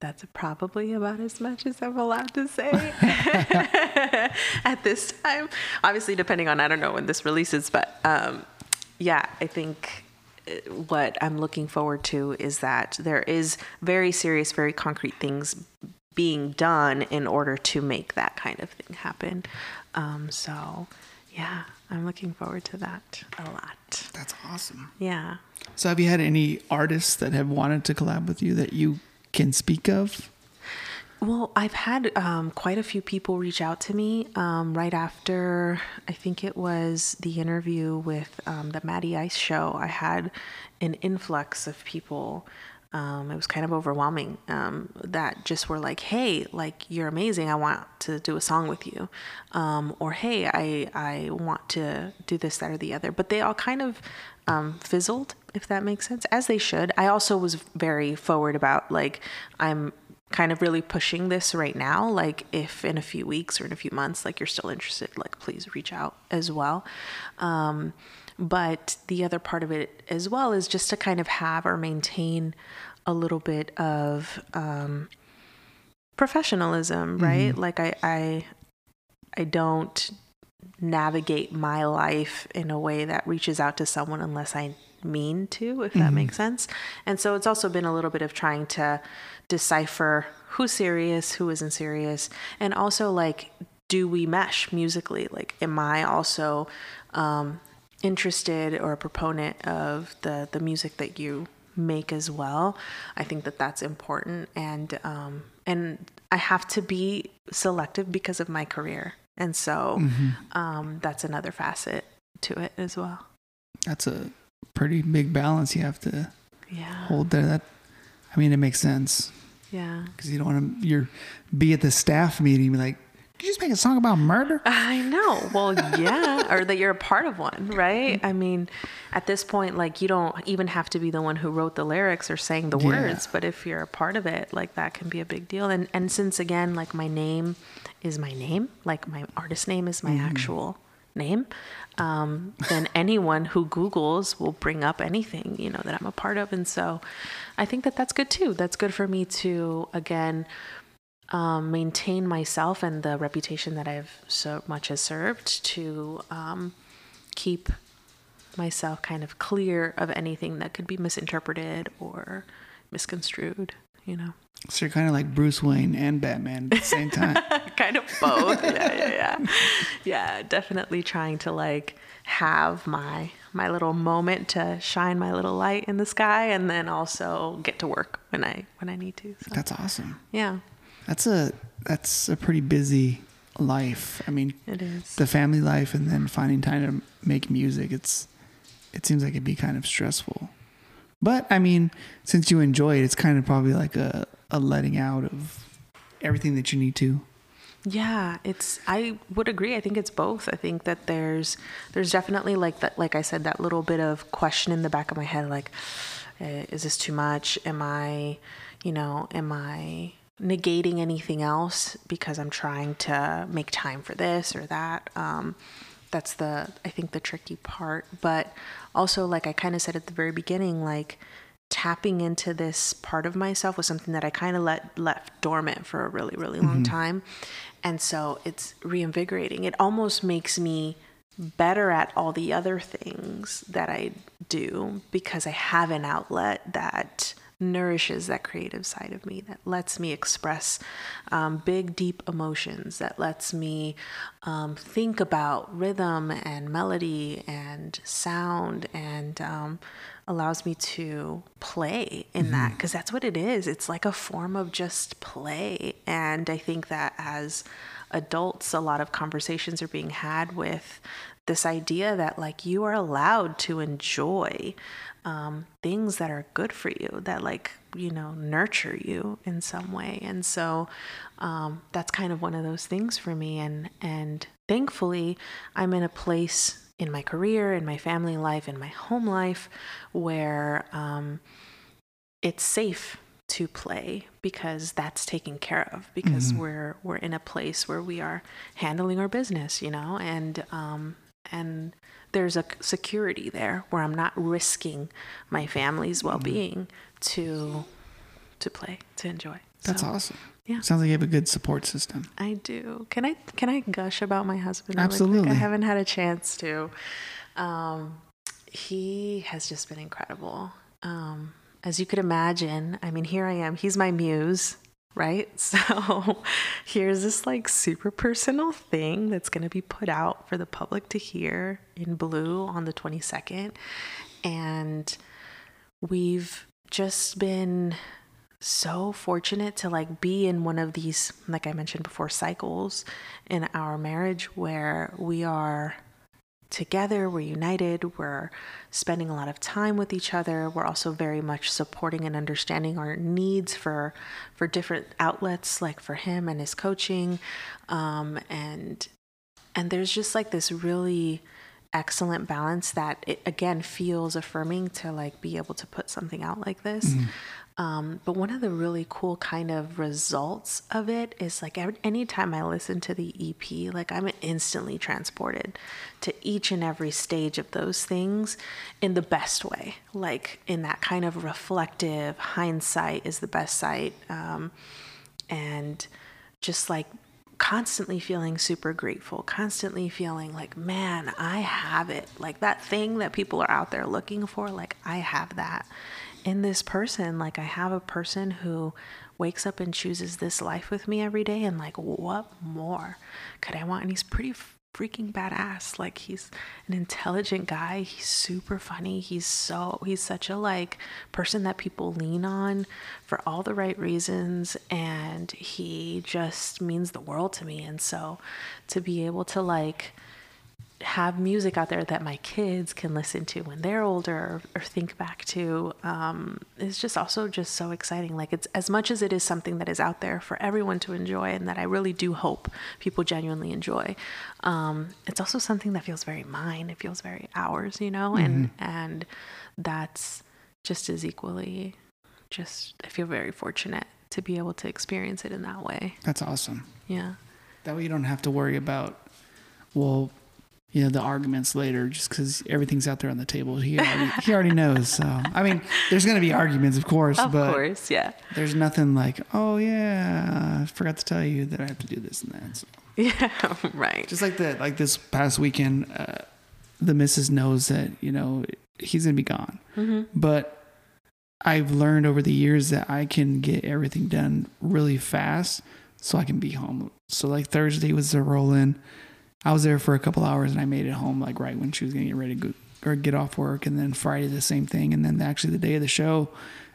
that's probably about as much as I'm allowed to say at this time. Obviously, depending on, I don't know when this releases, but um, yeah, I think uh, what I'm looking forward to is that there is very serious, very concrete things being done in order to make that kind of thing happen. Um, so, yeah, I'm looking forward to that a lot. That's awesome. Yeah. So, have you had any artists that have wanted to collab with you that you can speak of? Well, I've had um, quite a few people reach out to me um, right after, I think it was the interview with um, the Maddie Ice show. I had an influx of people um, it was kind of overwhelming um, that just were like hey like you're amazing i want to do a song with you. Um, or hey i i want to do this that or the other. But they all kind of um, fizzled if that makes sense as they should. I also was very forward about like i'm kind of really pushing this right now like if in a few weeks or in a few months like you're still interested like please reach out as well. Um, but the other part of it as well is just to kind of have or maintain a little bit of um, professionalism, mm-hmm. right? Mm-hmm. Like I, I, I don't navigate my life in a way that reaches out to someone unless I mean to, if that mm-hmm. makes sense. And so it's also been a little bit of trying to decipher who's serious, who isn't serious, and also like, do we mesh musically? Like, am I also um, interested or a proponent of the the music that you make as well. I think that that's important, and um, and I have to be selective because of my career, and so mm-hmm. um, that's another facet to it as well. That's a pretty big balance you have to yeah. hold there. That I mean, it makes sense. Yeah, because you don't want to you're be at the staff meeting like did you just make a song about murder? I know. Well, yeah, or that you're a part of one, right? I mean, at this point, like you don't even have to be the one who wrote the lyrics or sang the yeah. words, but if you're a part of it, like that can be a big deal. And and since again, like my name is my name, like my artist name is my mm. actual name, um, then anyone who Google's will bring up anything you know that I'm a part of, and so I think that that's good too. That's good for me to again um, maintain myself and the reputation that I've so much has served to um, keep myself kind of clear of anything that could be misinterpreted or misconstrued, you know. So you're kind of like Bruce Wayne and Batman at the same time. kind of both. yeah, yeah, yeah. Yeah, definitely trying to like have my my little moment to shine my little light in the sky and then also get to work when I when I need to. So. That's awesome. Yeah. That's a that's a pretty busy life. I mean, it is the family life and then finding time to make music. It's it seems like it'd be kind of stressful. But I mean, since you enjoy it, it's kind of probably like a, a letting out of everything that you need to. Yeah, it's I would agree. I think it's both. I think that there's there's definitely like that like I said that little bit of question in the back of my head like eh, is this too much? Am I, you know, am I negating anything else because I'm trying to make time for this or that? Um that's the I think the tricky part, but also like I kind of said at the very beginning like tapping into this part of myself was something that I kind of let left dormant for a really really long mm-hmm. time and so it's reinvigorating. It almost makes me better at all the other things that I do because I have an outlet that nourishes that creative side of me, that lets me express um, big, deep emotions, that lets me um, think about rhythm and melody and sound and um, allows me to play in mm-hmm. that because that's what it is. It's like a form of just play. And I think that as adults, a lot of conversations are being had with this idea that like you are allowed to enjoy um, things that are good for you, that like, you know, nurture you in some way. And so um, that's kind of one of those things for me. And, and thankfully, I'm in a place in my career, in my family life, in my home life, where um, it's safe to play because that's taken care of because mm-hmm. we're we're in a place where we are handling our business, you know, and um, and there's a security there where I'm not risking my family's mm-hmm. well-being to to play to enjoy. That's so, awesome. Yeah. Sounds like you have a good support system. I do. Can I can I gush about my husband? Absolutely. I haven't had a chance to. Um, he has just been incredible. Um, as you could imagine, I mean, here I am. He's my muse, right? So here's this like super personal thing that's going to be put out for the public to hear in blue on the 22nd. And we've just been so fortunate to like be in one of these like i mentioned before cycles in our marriage where we are together we're united we're spending a lot of time with each other we're also very much supporting and understanding our needs for for different outlets like for him and his coaching um, and and there's just like this really excellent balance that it again feels affirming to like be able to put something out like this mm-hmm. Um, but one of the really cool kind of results of it is like every, anytime I listen to the EP, like I'm instantly transported to each and every stage of those things in the best way, like in that kind of reflective hindsight is the best sight. Um, and just like constantly feeling super grateful, constantly feeling like, man, I have it. Like that thing that people are out there looking for, like I have that in this person. Like I have a person who wakes up and chooses this life with me every day and like what more could I want? And he's pretty freaking badass. Like he's an intelligent guy. He's super funny. He's so he's such a like person that people lean on for all the right reasons and he just means the world to me. And so to be able to like have music out there that my kids can listen to when they're older or, or think back to um, is just also just so exciting. Like it's as much as it is something that is out there for everyone to enjoy and that I really do hope people genuinely enjoy. Um, it's also something that feels very mine. It feels very ours, you know, mm-hmm. and and that's just as equally. Just I feel very fortunate to be able to experience it in that way. That's awesome. Yeah. That way you don't have to worry about well you know the arguments later just because everything's out there on the table he already, he already knows so i mean there's going to be arguments of course of but course yeah there's nothing like oh yeah i forgot to tell you that i have to do this and that so. yeah right just like that like this past weekend uh, the missus knows that you know he's going to be gone mm-hmm. but I've learned over the years that I can get everything done really fast so I can be home. So like Thursday was the roll in. I was there for a couple hours and I made it home like right when she was gonna get ready to go or get off work. And then Friday the same thing. And then actually the day of the show,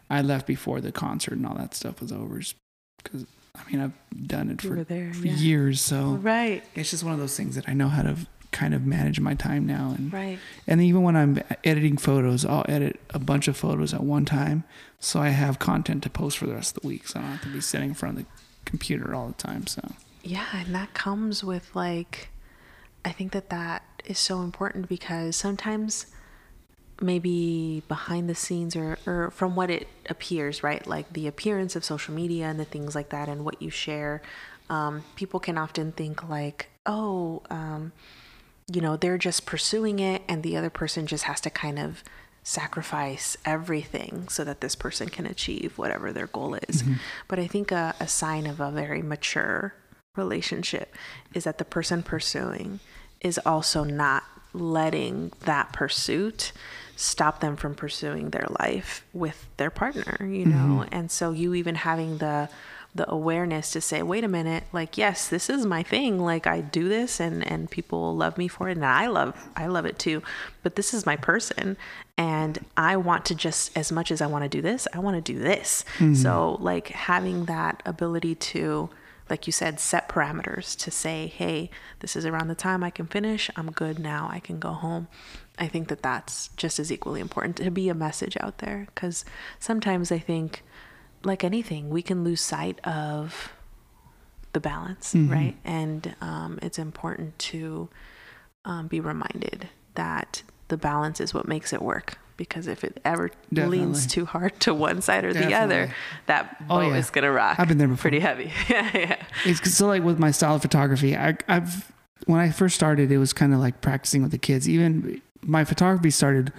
I left before the concert and all that stuff was over. Because I mean I've done it for, there, for yeah. years, so Right. it's just one of those things that I know how to kind of manage my time now and Right. and even when I'm editing photos, I'll edit a bunch of photos at one time, so I have content to post for the rest of the week. So I don't have to be sitting in front of the computer all the time. So Yeah, and that comes with like I think that that is so important because sometimes maybe behind the scenes or, or from what it appears, right? Like the appearance of social media and the things like that and what you share, um, people can often think like, oh, um, you know, they're just pursuing it and the other person just has to kind of sacrifice everything so that this person can achieve whatever their goal is. But I think a, a sign of a very mature relationship is that the person pursuing is also not letting that pursuit stop them from pursuing their life with their partner, you know? Mm-hmm. And so you even having the the awareness to say, wait a minute, like yes, this is my thing. Like I do this and and people love me for it and I love I love it too. But this is my person and I want to just as much as I want to do this, I want to do this. Mm-hmm. So like having that ability to like you said, set parameters to say, hey, this is around the time I can finish. I'm good now. I can go home. I think that that's just as equally important to be a message out there because sometimes I think, like anything, we can lose sight of the balance, right? And um, it's important to um, be reminded that the balance is what makes it work. Because if it ever leans too hard to one side or the other, Definitely. that Oh, boat yeah. is gonna rock. I've been there before. Pretty heavy. yeah, yeah. it's so like with my style of photography. I, I've when I first started, it was kind of like practicing with the kids. Even my photography started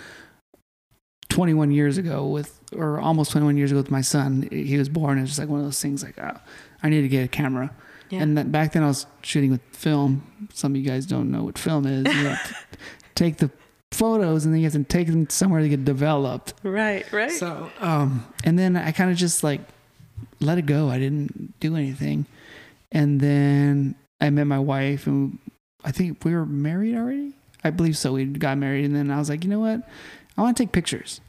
21 years ago with, or almost 21 years ago with my son. He was born. It was just like one of those things like, oh, I need to get a camera. Yeah. And that, back then I was shooting with film. Some of you guys don't know what film is. You have to take the photos and then you have to take them somewhere to get developed. Right, right. So, um, and then I kind of just like let it go. I didn't do anything. And then I met my wife, and I think we were married already. I believe so. We got married, and then I was like, you know what? I want to take pictures.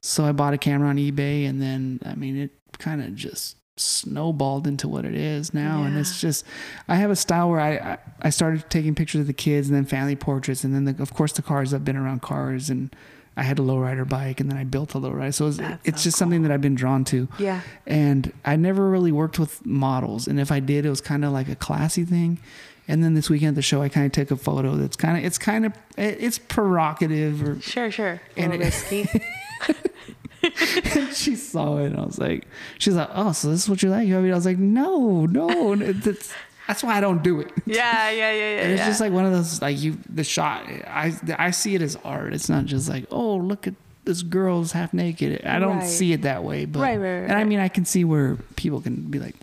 So I bought a camera on eBay, and then I mean, it kind of just snowballed into what it is now. And it's just, I have a style where I, I started taking pictures of the kids, and then family portraits, and then the, of course the cars. I've been around cars, and I had a lowrider bike, and then I built a lowrider. So it's, it's so just something that I've been drawn to yeah. and I never really worked with models. And if I did, it was kind of like a classy thing. And then this weekend at the show, I kind of took a photo that's kind of, it's kind of it's provocative. Or Sure, sure. A And it- risky. she saw it, and I was like, she's like, oh, so this is what you like? I, mean, I was like, no, no, that's that's why I don't do it. yeah, yeah, yeah, yeah. And it's yeah. just like one of those, like you, the shot. I I see it as art. It's not just like, oh, look at this girl's half naked. I don't Right. see it that way. But Right, right, right, and I mean, I can see where people can be like,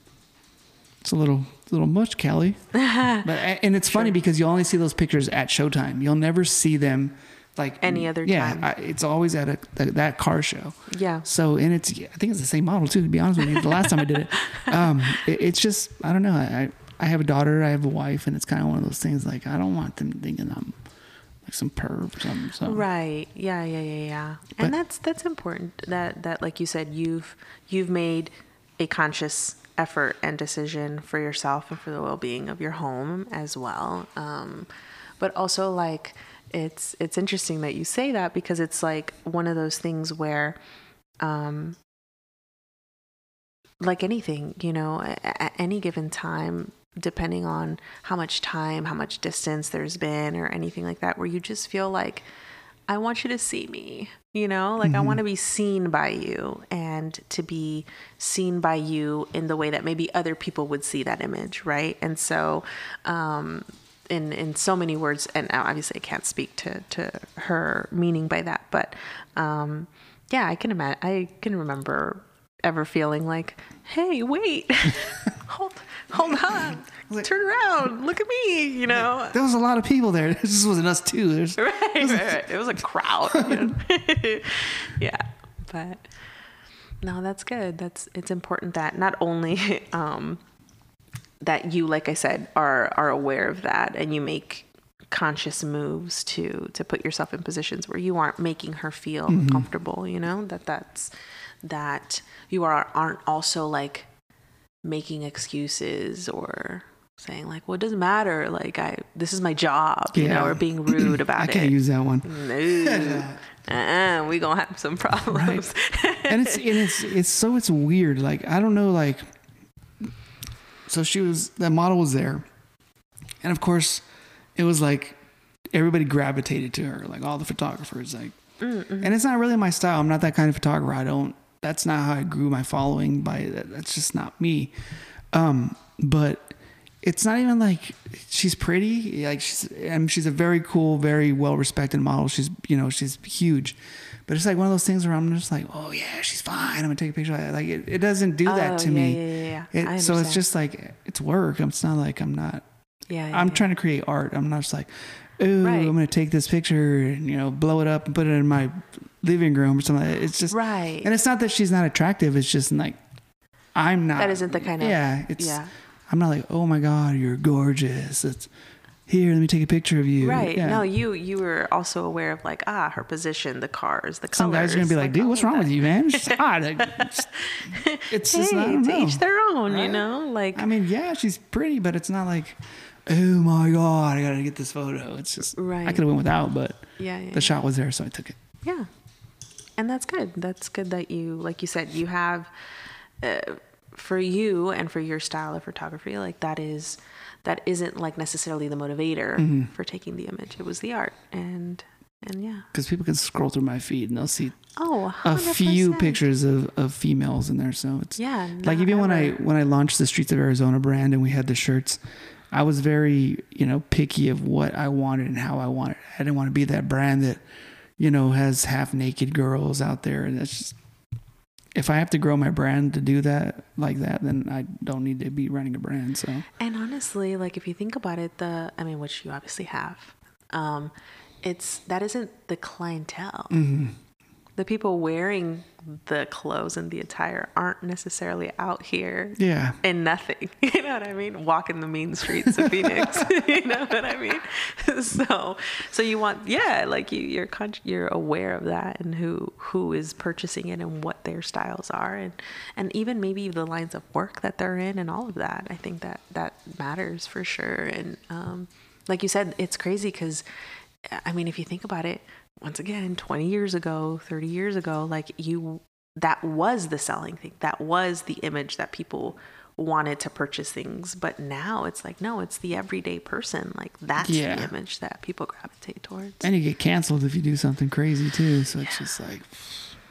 it's a little little much, Cali. but and it's funny because you only see those pictures at Showtime. You'll never see them like Any other yeah, time. I, it's always at a that, that car show. Yeah. So and it's I think it's the same model too. To be honest with you, the last time I did it, um, it, it's just I don't know. I I have a daughter, I have a wife, and it's kind of one of those things like I don't want them thinking I'm like some perv or something. So Right. Yeah, yeah, yeah, yeah. But- and that's that's important that that like you said you've you've made a conscious effort and decision for yourself and for the well-being of your home as well. Um but also like it's it's interesting that you say that because it's like one of those things where um like anything, you know, at, at any given time, depending on how much time, how much distance there's been, or anything like that, where you just feel like, I want you to see me, you know, like I want to be seen by you and to be seen by you in the way that maybe other people would see that image, right? And so, um, in in so many words, and obviously I can't speak to to her meaning by that, but um, yeah, I can imagine. I can remember ever feeling like, "Hey, wait, hold, hold on, turn around, look at me," you know. there was a lot of people there. This wasn't us too. There's Right, right, right. It was a crowd. you know? yeah, but No, that's good. That's it's important that not only um, that you, like I said, are are aware of that and you make conscious moves to to put yourself in positions where you aren't making her feel Mm-hmm. uncomfortable. You know that that's that you are aren't also like making excuses or saying like, well, it doesn't matter. Like I, this is my job, you Yeah. know, or being rude about I it. can't use that one. no, uh-uh, we gonna have some problems. right. and it's and it's it's so it's weird. Like I don't know. Like so she was that model was there, and of course, it was like everybody gravitated to her. Like all the photographers. Like, and it's not really my style. I'm not that kind of photographer. I don't. That's not how I grew my following. By that, that's just not me. Um, but it's not even like she's pretty. Like she's, and she's a very cool, very well respected model. She's, you know, she's huge. But it's like one of those things where I'm just like, oh yeah, she's fine. I'm gonna take a picture. Like it, it doesn't do that Oh, to yeah, me. yeah, yeah, yeah. It- so it's just like it's work. It's not like I'm not. yeah, yeah, I'm yeah. trying to create art. I'm not just like, ooh, Right. I'm gonna take this picture and you know blow it up and put it in my living room or something. It's just Right. And it's not that she's not attractive. It's just like I'm not. That isn't the kind of- yeah. It's yeah. I'm not like oh my god you're gorgeous. It's here. Let me take a picture of you. Right. Yeah. No, you you were also aware of like ah her position, the cars, the cars. Some guys are gonna be like, dude, all what's wrong that. with you, man? It's just hot. Like, it's it's Hey, just to know. each their own, you know. Like I mean, yeah, she's pretty, but it's not like, oh my god, I gotta get this photo. It's just, right I could have went without, but yeah, yeah, the shot was there, so I took it. yeah. And that's good. That's good that you, like you said, you have, uh, for you and for your style of photography, like that is, that isn't like necessarily the motivator Mm-hmm. for taking the image. It was the art, and and yeah. Because people can scroll through my feed and they'll see Oh, a few pictures of, of females in there. So it's Yeah, like even when I when I launched the Streets of Arizona brand and we had the shirts, I was very you know picky of what I wanted and how I wanted. I didn't want to be that brand that you know has half naked girls out there, and that's just. If I have to grow my brand to do that like that, then I don't need to be running a brand. So And honestly, like if you think about it, the I mean, which you obviously have, um, it's that isn't the clientele. Mm-hmm. The people wearing the clothes and the attire aren't necessarily out here yeah, in nothing. You know what I mean? Walking the mean streets of Phoenix. you know what I mean? So, so you want, yeah, like you, you're con- you're aware of that and who who is purchasing it and what their styles are and and even maybe the lines of work that they're in and all of that. I think that that matters for sure. And um, like you said, it's crazy because, I mean, if you think about it, once again, 20 years ago, 30 years ago, like you, that was the selling thing. That was the image that people wanted to purchase things. But now it's like, no, it's the everyday person. Like that's Yeah. the image that people gravitate towards. and you get canceled if you do something crazy too. So it's just like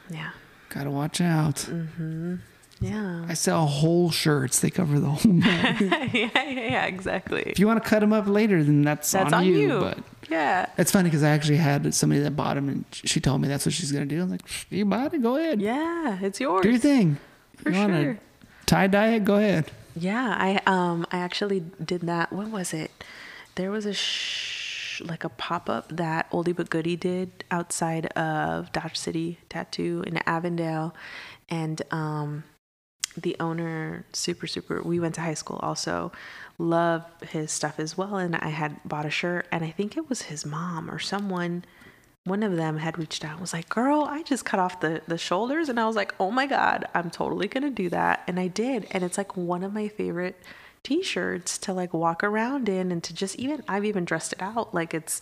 yeah. gotta watch out. Mm. Yeah. I sell whole shirts; they cover the whole. Yeah, yeah, yeah, exactly. if you want to cut them up later, then that's, That's on, on you, you. But Yeah. it's funny because I actually had somebody that bought them, and she told me that's what she's gonna do. I'm like, you bought it, go ahead, Yeah. It's yours. do your thing. For you sure. tie dye it? Go ahead. Yeah, I um I actually did that. What was it? There was a sh- like a pop up that Oldie but Goodie did outside of Dodge City Tattoo in Avondale, and um the owner super super we went to high school also love his stuff as well and i had bought a shirt and i think it was his mom or someone one of them had reached out and was like girl i just cut off the the shoulders and i was like oh my god i'm totally gonna do that and i did and it's like one of my favorite t-shirts to like walk around in and to just even i've even dressed it out like it's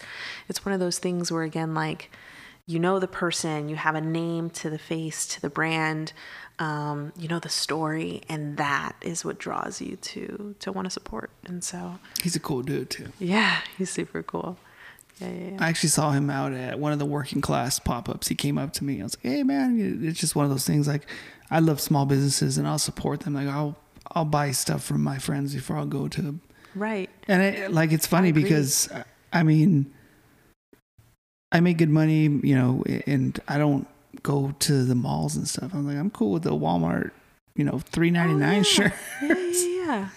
it's one of those things where again like you know the person you have a name to the face to the brand um, you know the story and that is what draws you to to want to support and so He's a cool dude too. yeah he's super cool yeah yeah, yeah. I actually saw him out at one of the working class pop ups. He came up to me. I was like, "Hey, man, it's just one of those things. Like, I love small businesses and I'll support them. Like, I'll I'll buy stuff from my friends before I'll go to them. right And it, like, it's funny because I mean, I make good money, you know, and I don't go to the malls and stuff. I'm like, I'm cool with the Walmart, you know, three ninety nine Oh, yeah. shirt. yeah yeah, yeah.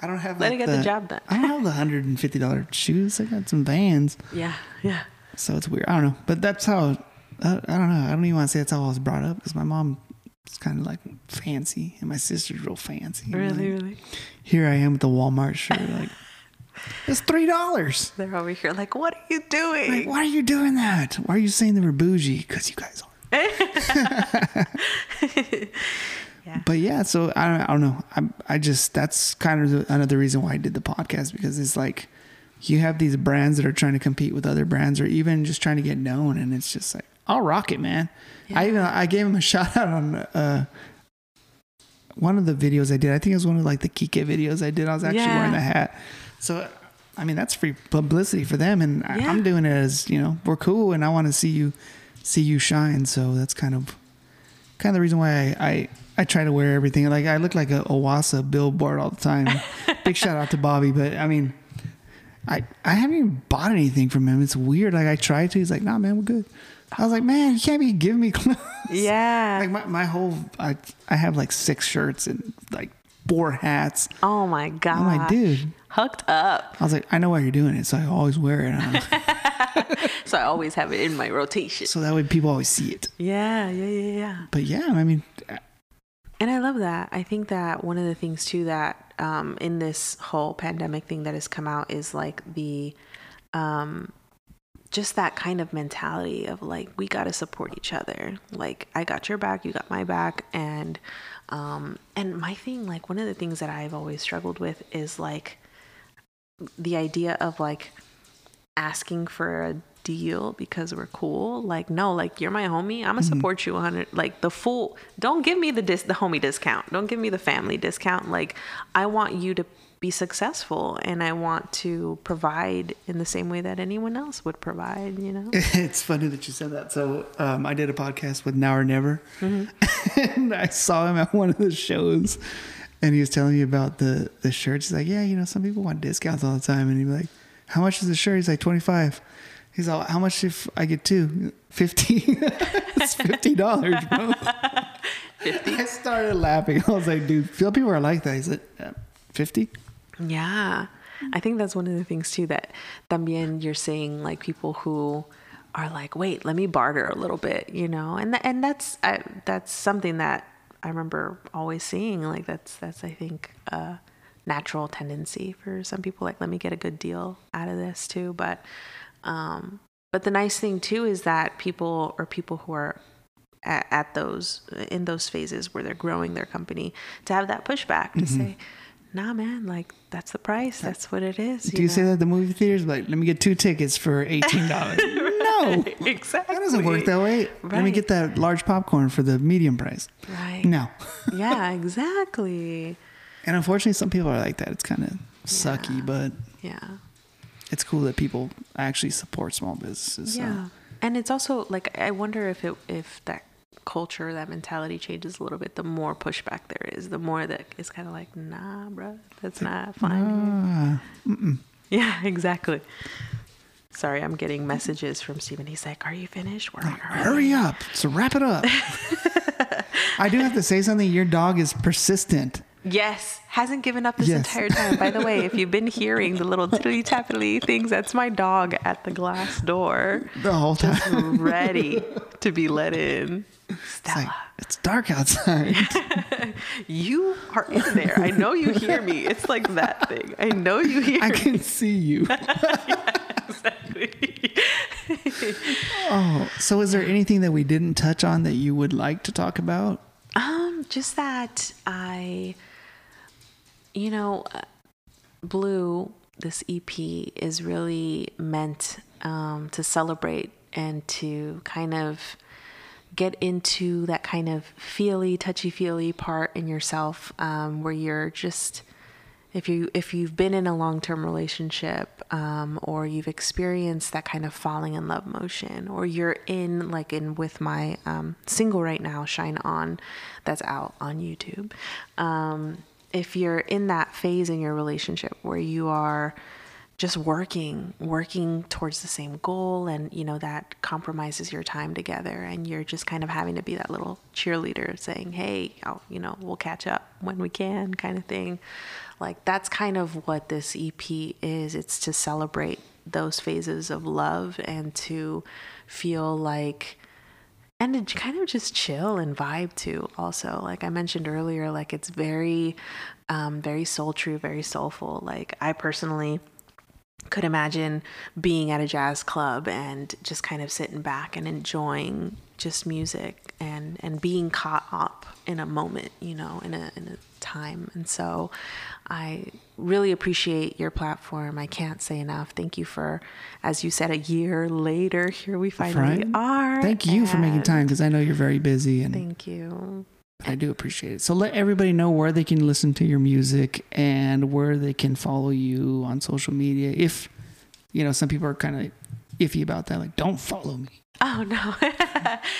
I don't have Let like it get the job done. I don't have the hundred and fifty dollar shoes. I got some Vans. yeah yeah So it's weird. I don't know, but that's how. I, I don't know. I don't even want to say that's how I was brought up because my mom it's kind of like fancy, and my sister's real fancy. Really, like, really. Here I am with the Walmart shirt, like it's three dollars. They're over here like, what are you doing? Like, why are you doing that? Why are you saying they were bougie? Because you guys are. yeah. But yeah, so I don't, I don't know. I, I just that's kind of the, another reason why I did the podcast because it's like you have these brands that are trying to compete with other brands or even just trying to get known, and it's just like I'll rock it, man. I even I gave him a shout out on uh, one of the videos I did. I think it was one of like the Kike videos I did. I was actually Yeah. wearing the hat, so I mean that's free publicity for them, and I, Yeah. I'm doing it as you know we're cool, and I want to see you see you shine. So that's kind of kind of the reason why I, I I try to wear everything. Like I look like a Owasa billboard all the time. Big shout out to Bobby, but I mean, I I haven't even bought anything from him. It's weird. Like I tried to. He's like, Nah, man, we're good. I was like, Man, you can't be giving me clothes. yeah. Like my, my whole I I have like six shirts and like four hats. oh my god. I'm like, dude. Hooked up. I was like, I know why you're doing it, so I always wear it. So I always have it in my rotation. so that way people always see it. Yeah, yeah, yeah, yeah. But yeah, I mean, And I love that. I think that one of the things too that um, in this whole pandemic thing that has come out is like the um, just that kind of mentality of like we got to support each other. Like I got your back, you got my back, and um, and my thing like one of the things that I've always struggled with is like the idea of like asking for a deal because we're cool. Like, no, like you're my homie. I'm gonna support you 100. Like the full. Don't give me the dis the homie discount. Don't give me the family discount. Like, I want you to be successful, and I want to provide in the same way that anyone else would provide. You know. It's funny that you said that. So um, I did a podcast with Now or Never, and I saw him at one of the shows, and he was telling me about the the shirts. He's like, "Yeah, you know, some people want discounts all the time," and he'd be like, "How much is the shirt?" He's like, 25 He's like, "How much if I get two? 50 It's fifty dollars, bro." I started laughing. I was like, "Dude, feel people are like that." He's like, "Uh, 50 Yeah. I think that's one of the things too that también you're seeing like people who are like, wait, let me barter a little bit, you know, and tha- and that's I, that's something that I remember always seeing. Like that's that's I think a natural tendency for some people. Like, let me get a good deal out of this too. But um, but the nice thing too is that people or people who are at, at those in those phases where they're growing their company to have that pushback to say nah man like that's the price that's what it is Do you say that at the movie theaters? Like, let me get two tickets for eighteen dollars. no, exactly that doesn't work that way. Let me get that large popcorn for the medium price. right No, yeah exactly and unfortunately, some people are like that. It's kind of sucky, Yeah. but yeah it's cool that people actually support small businesses. so. yeah and it's also like i wonder if it if that culture that mentality changes a little bit the more pushback there is the more that it's kind of like nah bro that's not fine Ah, yeah exactly sorry i'm getting messages from Stephen. he's like are you finished We're like, hurry up! So wrap it up. I do have to say something. Your dog is persistent. Yes, hasn't given up this Yes. entire time. By the way, if you've been hearing the little tiddly tappily things, that's my dog at the glass door, The whole time. just ready to be let in. It's like Stella, it's dark outside. you are in there. I know you hear me. It's like that thing. I know you hear me. I me. can see you. Exactly. Oh, so is there anything that we didn't touch on that you would like to talk about? Um, just that I, you know, uh, Blue, this EP is really meant um, to celebrate and to kind of get into that kind of feely, touchy feely part in yourself um, where you're just if you if you've been in a long-term relationship um, or you've experienced that kind of falling in love motion or you're in like in with my um, single right now shine on that's out on youtube um, if you're in that phase in your relationship where you are just working working towards the same goal and you know that compromises your time together and you're just kind of having to be that little cheerleader saying hey I'll, you know we'll catch up when we can kind of thing like that's kind of what this ep is it's to celebrate those phases of love and to feel like and to kind of just chill and vibe too. Also, like I mentioned earlier, like it's very, um, very soul true, very soulful. Like I personally could imagine being at a jazz club and just kind of sitting back and enjoying just music and and being caught up in a moment you know in a in a time. And so i really appreciate your platform. I can't say enough. Thank you for as you said a year later here we finally Right. are Thank you for making time because I know you're very busy and thank you I do appreciate it. So let everybody know where they can listen to your music and where they can follow you on social media. If you know, some people are kind of iffy about that, like don't follow me. Oh no,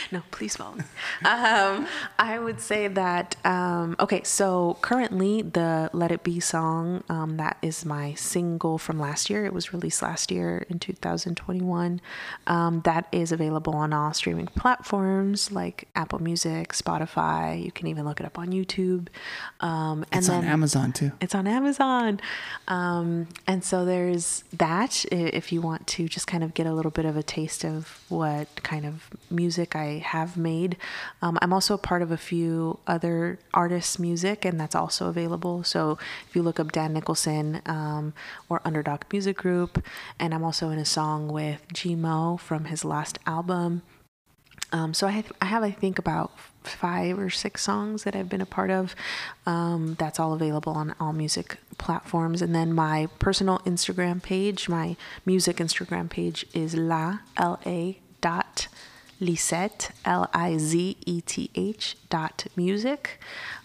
no! Please follow me. Um, I would say that um, okay. So currently, the "Let It Be" song um, that is my single from last year. It was released last year in 2021. Um, that is available on all streaming platforms like Apple Music, Spotify. You can even look it up on YouTube. Um, and It's on Amazon too. it's on Amazon. Um, and so there's that if you want to just kind of get a little bit of a taste of what kind of music I have made. Um, I'm also a part of a few other artists' music, and that's also available. So if you look up Dan Nicholson um, or Underdog Music Group, and I'm also in a song with Gmo from his last album. Um, so I have, I have, I think, about five or six songs that I've been a part of. Um, that's all available on all music platforms. And then my personal Instagram page, my music Instagram page is la l a dot lizeth l i z e t h dot music.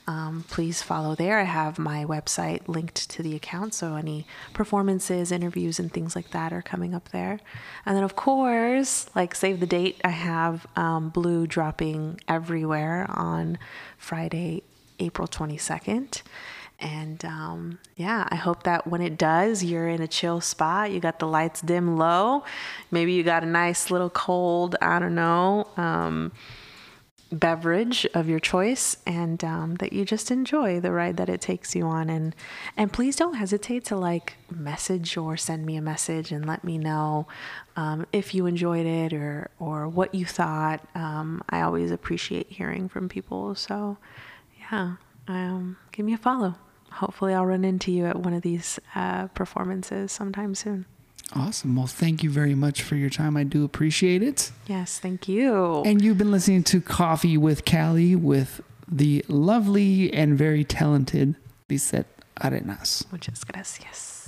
Um, please follow there. I have my website linked to the account, so any performances, interviews, and things like that are coming up there. And then, of course, like save the date, I have um, Blue dropping everywhere on Friday, April 22nd. And um, yeah, I hope that when it does, you're in a chill spot. You got the lights dim low. Maybe you got a nice little cold, I don't know, um, beverage of your choice and um, that you just enjoy the ride that it takes you on and and please don't hesitate to like message or send me a message and let me know um, if you enjoyed it or or what you thought um, i always appreciate hearing from people so yeah um, give me a follow hopefully i'll run into you at one of these uh, performances sometime soon Awesome. Well, thank you very much for your time. I do appreciate it. yes thank you And you've been listening to Coffee with Cali with the lovely and very talented Lizeth Arenas. muchas gracias